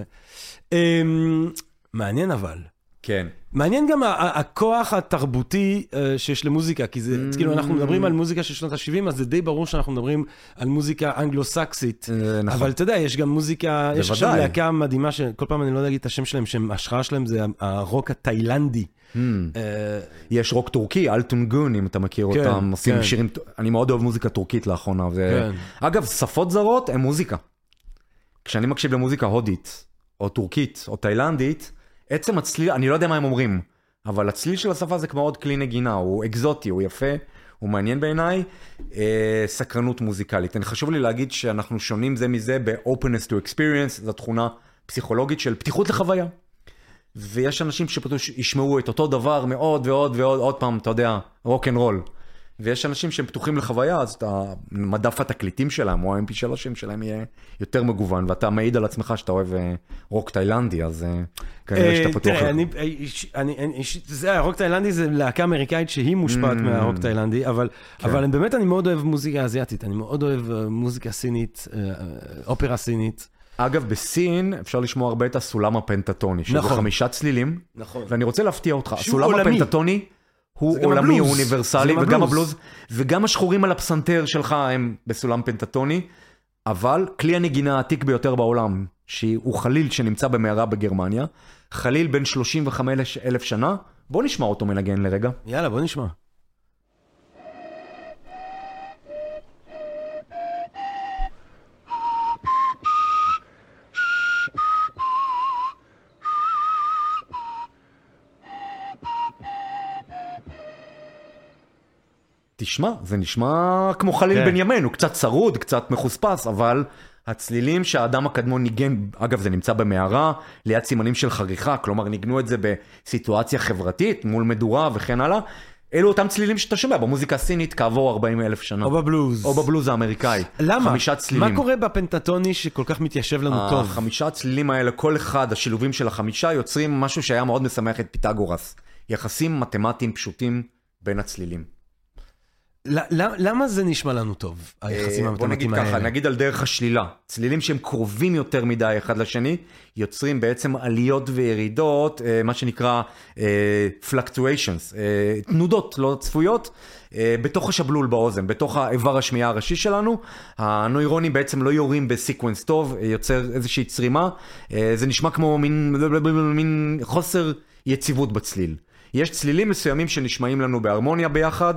אמ, מעניין אבל. כן. מעניין גם הכוח התרבותי אה, שיש למוזיקה, כי זה, Mm. כאילו, אנחנו מדברים על מוזיקה של שנות ה-70, אז זה די ברור שאנחנו מדברים על מוזיקה אנגלו-סקסית. אה, נכון. אבל אתה יודע, יש גם מוזיקה, יש עכשיו בוודאי. להקה מדהימה, שכל פעם אני לא יודע להגיד את השם שלהם, שההשראה שלהם זה הרוק התאילנדי. Mm. אה, יש רוק טורקי, אלטון גון, אם אתה מכיר כן, אותם, עושים כן. שירים, אני מאוד אוהב מוזיקה טורקית לאחרונה. ו... כן. אגב, שפות זרות הן מוזיקה. כשאני מקשיב למוזיקה הודית, או טורקית, או תאילנדית, עצם הצליל, אני לא יודע מה הם אומרים, אבל הצליל של השפה זה כמו עוד כלי נגינה, הוא אקזוטי, הוא יפה, הוא מעניין בעיניי. אה, סקרנות מוזיקלית. אני חשוב לי להגיד שאנחנו שונים זה מזה ב-openness to experience, זו תכונה פסיכולוגית של פתיחות לחוויה. ויש אנשים שפשוט ישמעו את אותו דבר עוד ועוד ועוד, עוד פעם, אתה יודע, רוק אנד רול. ויש אנשים שהם פתוחים לחוויה, אז אתה, מדף התקליטים שלהם, או ה-MP3 שלהם יהיה יותר מגוון, ואתה מעיד על עצמך שאתה אוהב אה, רוק תאילנדי, אז אה, כנראה שאתה אה, פתוח. תראה. אני, אה, זה, הרוק תאילנדי זה להקה אמריקאית שהיא מושפעת Mm. מהרוק תאילנדי, אבל, כן. אבל באמת אני מאוד אוהב מוזיקה אסיאתית, אני מאוד אוהב אה, מוזיקה סינית, אה, אה, אופרה סינית. אגב, בסין אפשר לשמוע הרבה את הסולם הפנטטוני, שזה נכון. חמישה צלילים, נכון. ואני רוצה להפתיע אותך, הסולם עולמי. הפנטטוני הוא עולמי, הוא. אוניברסלי, וגם הבלוז. הבלוז, וגם השחורים על הפסנתר שלך הם בסולם פנטטוני, אבל כלי הנגינה העתיק ביותר בעולם, שהוא חליל שנמצא במערה בגרמניה, חליל בן 35 אלף שנה, בוא נשמע אותו מנגן לרגע. יאללה, בוא נשמע. תשמע, זה נשמע כמו חליל כן. בן ימינו, הוא קצת צרוד, קצת מחוספס, אבל הצלילים שהאדם הקדמון ניגן, אגב זה נמצא במערה, ליד סימנים של חריכה, כלומר ניגנו את זה בסיטואציה חברתית, מול מדורה וכן הלאה, אלו אותם צלילים שאתה שומע במוזיקה הסינית כעבור 40 אלף שנה. או בבלוז. או בבלוז האמריקאי. למה? חמישה צלילים. מה קורה בפנטטוני שכל כך מתיישב לנו טוב? החמישה הצלילים האלה, כל אחד, השילובים של החמישה, יוצרים משהו שהיה מאוד משמח את פיתגורס. יחסים מתמטיים פשוטים בין הצלילים. למה זה נשמע לנו טוב, היחסים אה, בוא נגיד המתמטיים ככה, האלה? נגיד על דרך השלילה. צלילים שהם קרובים יותר מדי אחד לשני, יוצרים בעצם עליות וירידות, אה, מה שנקרא אה, fluctuations, תנודות לא צפויות, בתוך השבלול באוזן, בתוך האיבר השמיעה הראשי שלנו. הנוירונים בעצם לא יורים בסיקוונס טוב, יוצר איזושהי צרימה. זה נשמע כמו מין, מין חוסר יציבות בצליל. יש צלילים מסוימים שנשמעים לנו בהרמוניה ביחד,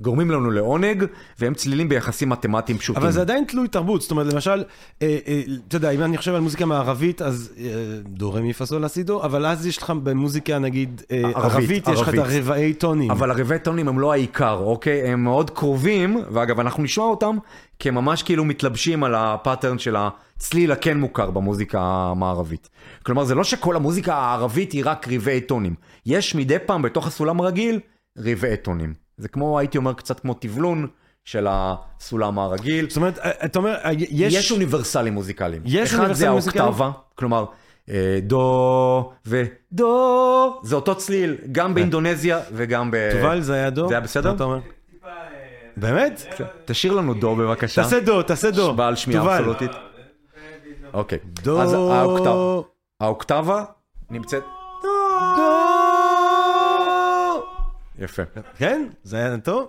וגורמים לנו לעונג, והם צלילים ביחסים מתמטיים פשוטים. אבל זה עדיין תלוי תרבות, זאת אומרת, למשל, אה, אה, אתה יודע, אם אני חושב על מוזיקה מערבית, אז אה, דו רמי פסול אסידו, אבל אז יש לך במוזיקה, נגיד, אה, ערבית, ערבית, יש לך את. הרבעי טונים. אבל הרבעי טונים הם לא העיקר, אוקיי? הם מאוד קרובים, ואגב, אנחנו נשמע אותם, כי הם ממש כאילו מתלבשים על הפאטרן של הצליל הכן מוכר במוזיקה המערבית. כלומר, זה לא שכל המוזיקה הערבית היא רק רבעי טונים. יש מדי פעם בתוך הסולם הרגיל רבעי טונים. זה כמו, הייתי אומר, קצת כמו טבלון של הסולם הרגיל. זאת אומרת, אתה אומר, יש... יש אוניברסלים מוזיקליים. יש אחד זה? האוקטבה, כלומר, אה, דו ודו, זה אותו צליל, גם באינדונזיה וגם ב... תובל, זה היה דו? זה היה בסדר? אתה אומר? באמת? תשאיר לנו דו בבקשה. תעשה דו, תעשה דו. בעל שמיעה. אבסולוטית. אוקיי. דו... אז האוקטב- האוקטבה נמצאת... יפה, כן? זה היה טוב?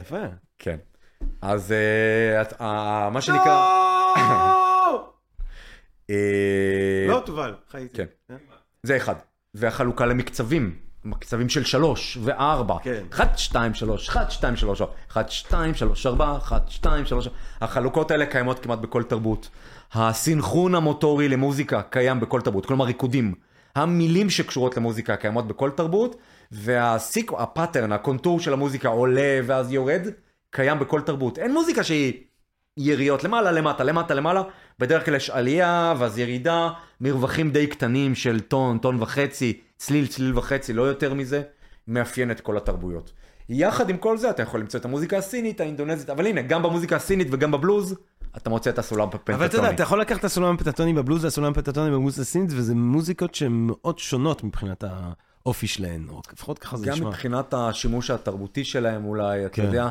יפה. כן. אז אה, אה, מה שנקרא... אה, לא, תובל, חייתי. כן. זה אחד. והחלוקה למקצבים, מקצבים של שלוש וארבע. כן. אחת, שתיים, שלוש, אחת, שתיים, שלוש, ארבע. אחת, שתיים, שלוש, ארבע, אחת, שתיים, שלוש. החלוקות האלה קיימות כמעט בכל תרבות. הסינכרון המוטורי למוזיקה קיים בכל תרבות, כלומר ריקודים. המילים שקשורות למוזיקה קיימות בכל תרבות, והסיק, ה pattern, ה contour של המוזיקה עולה ואז יורד, קיים בכל תרבות. אין מוזיקה שהיא יריות למעלה, למטה, למטה, למעלה. בדרך כלל יש עלייה ואז ירידה, מרווחים די קטנים של טון, טון וחצי, צליל, צליל וחצי, לא יותר מזה, מאפיין את כל התרבויות. יחד עם כל זה אתה יכול למצוא את המוזיקה הסינית, האינדונזית, אבל הנה, גם במוזיקה הסינית וגם בבלוז, אתה מוצא את הסולם הפנטטוני. אבל אתה יודע, אתה יכול לקחת את הסולם הפנטטוני בבלוז והסולם הפנטטוני במוזיקה הסינית, וזה מוזיקות שהן מאוד שונות מבחינת האופי שלהן, או לפחות ככה זה גם נשמע. מבחינת השימוש התרבותי שלהם אולי, אתה כן. יודע.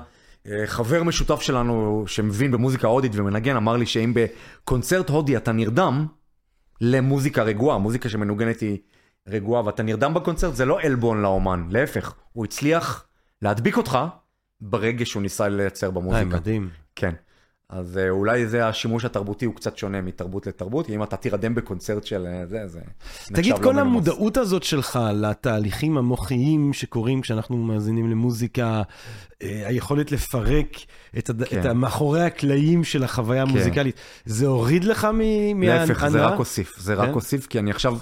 אה, חבר משותף שלנו שמבין במוזיקה הודית ומנגן אמר לי שאם בקונצרט הודי אתה נרדם למוזיקה רגועה, מוזיקה שמנוגנת היא רגועה ואתה נרדם בקונצרט, זה לא עלבון לאומן, להפך, הוא הצליח להדביק אותך ברגע שהוא ניסה לייצר היי, במוזיקה. מדהים. כן. אז אה, אולי זה השימוש התרבותי הוא קצת שונה מתרבות לתרבות, כי אם אתה תירדם בקונצרט של אה, זה, זה תגיד, נחשב כל לא. המודעות הזאת שלך לתהליכים המוחיים שקורים כשאנחנו מאזינים למוזיקה, אה, היכולת לפרק את הד- כן. את המאחורי הקלעים של החוויה המוזיקלית, זה הוריד לך מ- להפך, זה מההנאה? רק הוסיף, זה רק כן? הוסיף, כי אני עכשיו,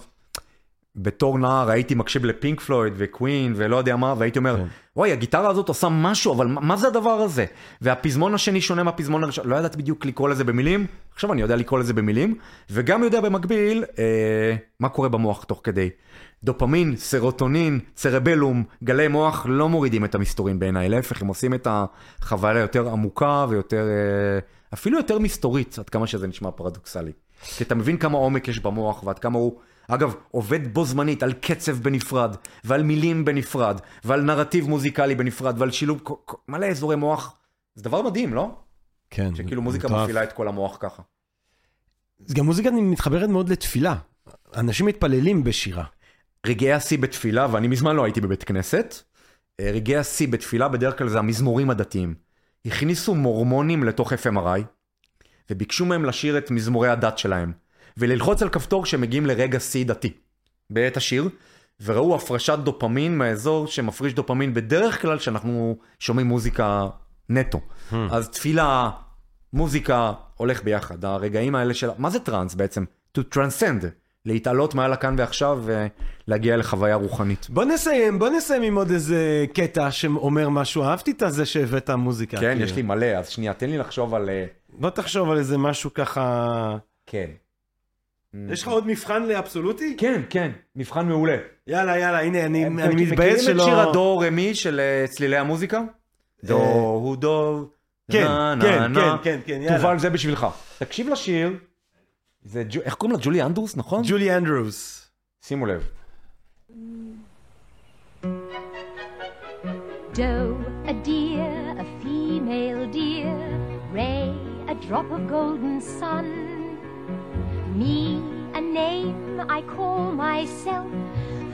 בתור נער הייתי מקשיב לפינק פלויד וקווין ולא יודע מה, והייתי אומר, כן. וואי, הגיטרה הזאת עושה משהו, אבל מה מה זה הדבר הזה? והפזמון השני שונה מהפזמון הראשון, לא ידעתי בדיוק לקרוא לזה במילים, עכשיו אני יודע לקרוא לזה במילים, וגם יודע במקביל אה, מה קורה במוח תוך כדי. דופמין, סרוטונין, צרבלום, גלי מוח לא מורידים את המסתורין בעיניי, להפך, הם עושים את החוויה יותר עמוקה ויותר, אה, אפילו יותר מסתורית, עד כמה שזה נשמע פרדוקסלי. כי אתה מבין כמה עומק יש במוח ועד כמה הוא, אגב, עובד בו זמנית על קצב בנפרד, ועל מילים בנפרד, ועל נרטיב מוזיקלי בנפרד, ועל שילוב, מלא אזורי מוח. זה דבר מדהים, לא? כן. שכאילו מוזיקה מטורף. מפעילה את כל המוח ככה. גם מוזיקה מתחברת מאוד לתפילה. אנשים מתפללים בשירה. רגעי השיא בתפילה, ואני מזמן לא הייתי בבית כנסת, אה, רגעי השיא בתפילה בדרך כלל זה המזמורים הדתיים. הכניסו מורמונים לתוך FMRI, וביקשו מהם לשיר את מזמורי הדת שלהם, וללחוץ על כפתור כשהם מגיעים לרגע שיא דתי. בעת השיר, וראו הפרשת דופמין מהאזור שמפריש דופמין בדרך כלל כשאנחנו שומעים מוזיקה נטו. אז תפילה, מוזיקה, הולך ביחד. הרגעים האלה של... מה זה טראנס בעצם? To transcend. להתעלות מעל הכאן ועכשיו ולהגיע לחוויה רוחנית. בוא נסיים, בוא נסיים עם עוד איזה קטע שאומר משהו. אהבתי את הזה שהבאת מוזיקה. כן, כאילו. יש לי מלא, אז שנייה, תן לי לחשוב על... אה, בוא תחשוב על איזה משהו ככה... כן. יש לך עוד מבחן לאבסולוטי? כן, כן, מבחן מעולה. יאללה, יאללה, הנה, אני אני מתבאס מכירים שלא... את שיר הדו רמי של אה, צלילי המוזיקה? דו הוא דו, כן, כן, נה. כן, כן, כן, יאללה. תובל זה בשבילך. תקשיב לשיר, זה, ג'ו- איך קוראים לה? ג'ולי אנדרוס, נכון? ג'ולי אנדרוס. שימו לב. Doe, a deer, a female deer. Ray, a drop of golden sun. Me, a name I call myself.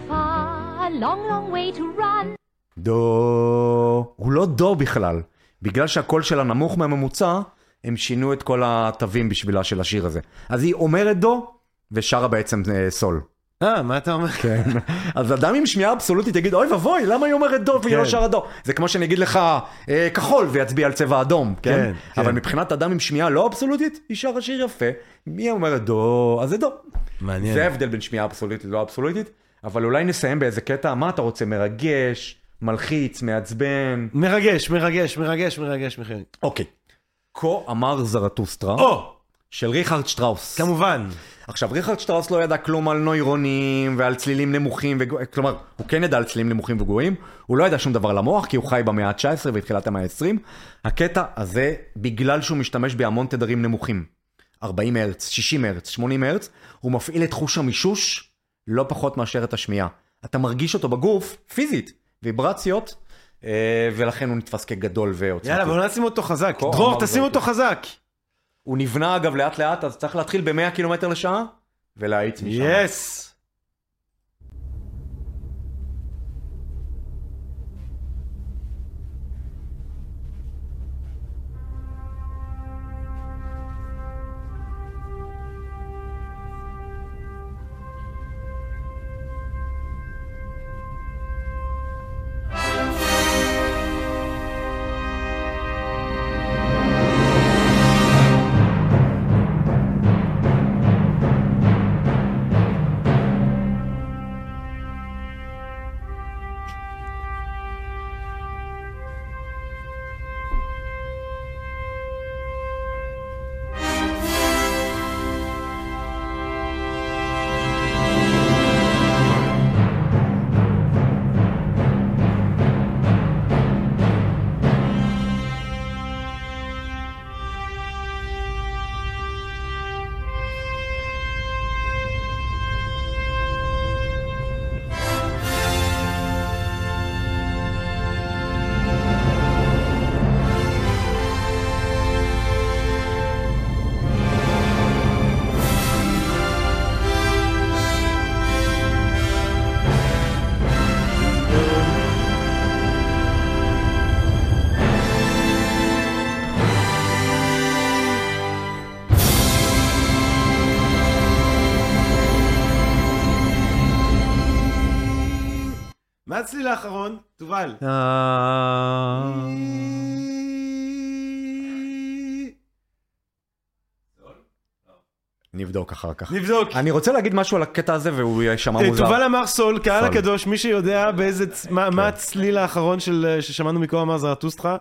Far, a long, long way to run. דו... הוא לא דו בכלל. בגלל שהקול שלה נמוך מהממוצע, הם שינו את כל התווים בשבילה של השיר הזה. אז היא אומרת דו, ושרה בעצם אה, סול. אה, מה אתה אומר? כן. אז אדם עם שמיעה אבסולוטית יגיד, אוי ואבוי, למה היא אומרת דו והיא לא כן. שרה דו? זה כמו שאני אגיד לך, אה, כחול, ויצביע על צבע אדום, כן? כן, כן. אבל מבחינת אדם עם שמיעה לא אבסולוטית, היא שרה שיר יפה. מי אומרת דו? אז זה דו. מעניין. זה ההבדל בין שמיעה אבסולוטית ללא אבסולוטית, אבל אולי נסיים באיזה קטע, מה אתה רוצה, מרגש, מלחיץ, מעצבן? מרגש, מרגש, מרגש, מרגש, מרגש. אוקיי. כה אמר זרטוסטרה, או, של ריכרד שטראוס. כמובן. עכשיו, ריכרד שטראוס לא ידע כלום על נוירונים ועל צלילים נמוכים, וגו... כלומר, הוא כן ידע על צלילים נמוכים וגבוהים, הוא לא ידע שום דבר על המוח, כי הוא חי במאה ה-19 והתחילת המאה ה-20. הקטע הזה, בגלל שהוא משתמש בהמון תדרים נמוכים, 40 הרץ, 60 הרץ, 80 הרץ, הוא מפעיל את חוש המישוש לא פחות מאשר את השמיעה. אתה מרגיש אותו בגוף, פיזית, ויברציות, אה, ולכן הוא נתפס כגדול ועוצמתי. יאללה, בוא נשים אותו חזק. דרור, תשים אותו. חזק. הוא נבנה אגב לאט לאט, אז צריך להתחיל ב-100 קילומטר לשעה, ולהאיץ משם. יס. הצליל האחרון, תובל. אה, נבדוק אחר כך. נבדוק. אני רוצה להגיד משהו על הקטע הזה והוא יישמע אה, מוזר. תובל אמר סול, קהל. כן. הקדוש, מי שיודע באיזה, צ- מה מה הצליל האחרון של- אה, ששמענו מכה אמר זרטוסטרה,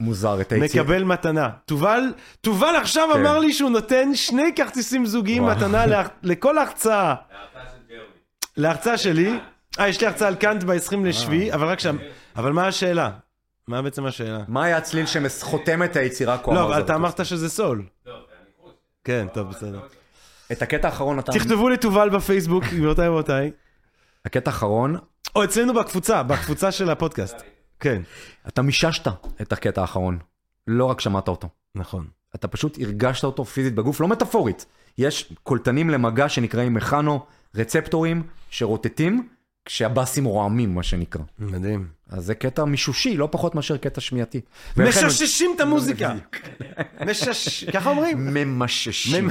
מוזר את היציר. מקבל מתנה. תובל, תובל עכשיו כן. אמר לי שהוא נותן שני כרטיסים זוגיים. מתנה לכל ההרצאה. ההרצאה של ג'רמי. להרצאה שלי, אה, יש לי הרצאה על קאנט ב-20 לשביעי, אבל רק שם. אבל מה השאלה? מה בעצם השאלה? מה היה הצליל שחותם את היצירה כה לא, אבל אתה? אמרת שזה סול. כן, טוב, בסדר. את הקטע האחרון אתה... תכתבו לתובל בפייסבוק, גבירותיי ורבותיי. הקטע האחרון, או אצלנו בקבוצה, בקבוצה של הפודקאסט. כן, אתה מיששת את הקטע האחרון. לא רק שמעת אותו. נכון. אתה פשוט הרגשת אותו פיזית בגוף, לא מטאפורית. יש קולטנים למגע שנקראים מכנו, רצפטורים שרוטטים כשהבאסים רועמים, מה שנקרא. מדהים. אז זה קטע מישושי, לא פחות מאשר קטע שמיעתי. משששים את המוזיקה. משש... ככה אומרים? ממששים.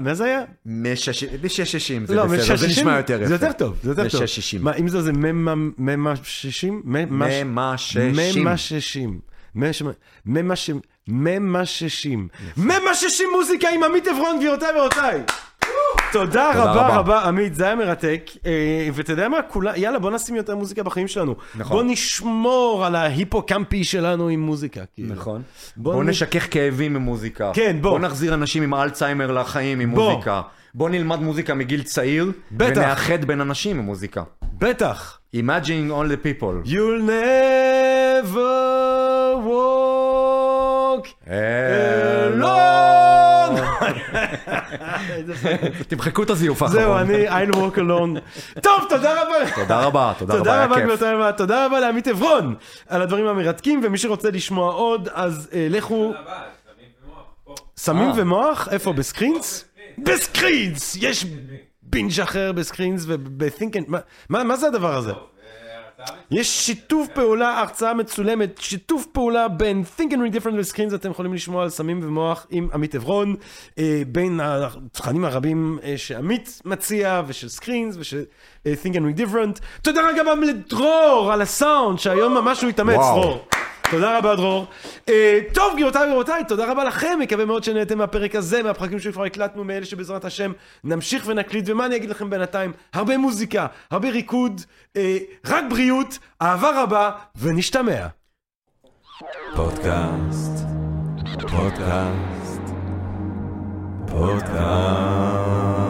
מה זה היה? מששים, מששים, זה לא, בסדר, זה משששים, נשמע יותר יפה. זה יותר טוב, זה יותר טוב. משששים. מה, אם זה זה ממ- ממששים? ממש- ממששים. ממששים. מש- ממששים. ממששים. ממששים מוזיקה עם עמית עברון, גבירותיי ורבותיי. תודה רבה רבה. עמית, זה היה מרתק. אה, ואתה יודע מה? כולה, יאללה בוא נשים יותר מוזיקה בחיים שלנו. נכון. בוא נשמור על ההיפוקמפי שלנו עם מוזיקה. כאילו. נכון. בוא בוא נ- נשכך כאבים עם מוזיקה. כן, בוא. בוא נחזיר אנשים עם אלצהיימר לחיים עם בוא. מוזיקה. בוא נלמד מוזיקה מגיל צעיר. בטח. ונאחד בין אנשים עם מוזיקה. בטח. Imagine all the people. You'll never walk alone. תמחקו את הזיוף האחרון. זהו, אני I'll walk alone. טוב, תודה רבה. תודה רבה, תודה רבה, תודה היה רבה, כיף. גבירותיי ורבותיי, תודה רבה לעמית עברון על הדברים המרתקים, ומי שרוצה לשמוע עוד, אז אה, לכו... סמים ומוח. אה. איפה? בסקרינס? בסקרינס! יש בינג' אחר בסקרינס מה מה זה הדבר הזה? יש שיתוף פעולה, הרצאה מצולמת, שיתוף פעולה בין Think and Read Different וסקרינס, אתם יכולים לשמוע על סמים ומוח עם עמית עברון, אה, בין התכנים הרבים אה, שעמית מציע, ושל סקרינס, ושל אה, Think and Read Different. תודה גם לדרור על הסאונד, שהיום ממש הוא התאמץ. דרור. תודה רבה דרור. אה, טוב גבירותיי ורבותיי, תודה רבה לכם, מקווה מאוד שנהנתם מהפרק הזה, מהפרקים שכבר הקלטנו, מאלה שבעזרת השם נמשיך ונקליט, ומה אני אגיד לכם בינתיים? הרבה מוזיקה, הרבה ריקוד, אה, רק בריאות, אהבה רבה, ונשתמע. פודקאסט, פודקאסט, פודקאסט.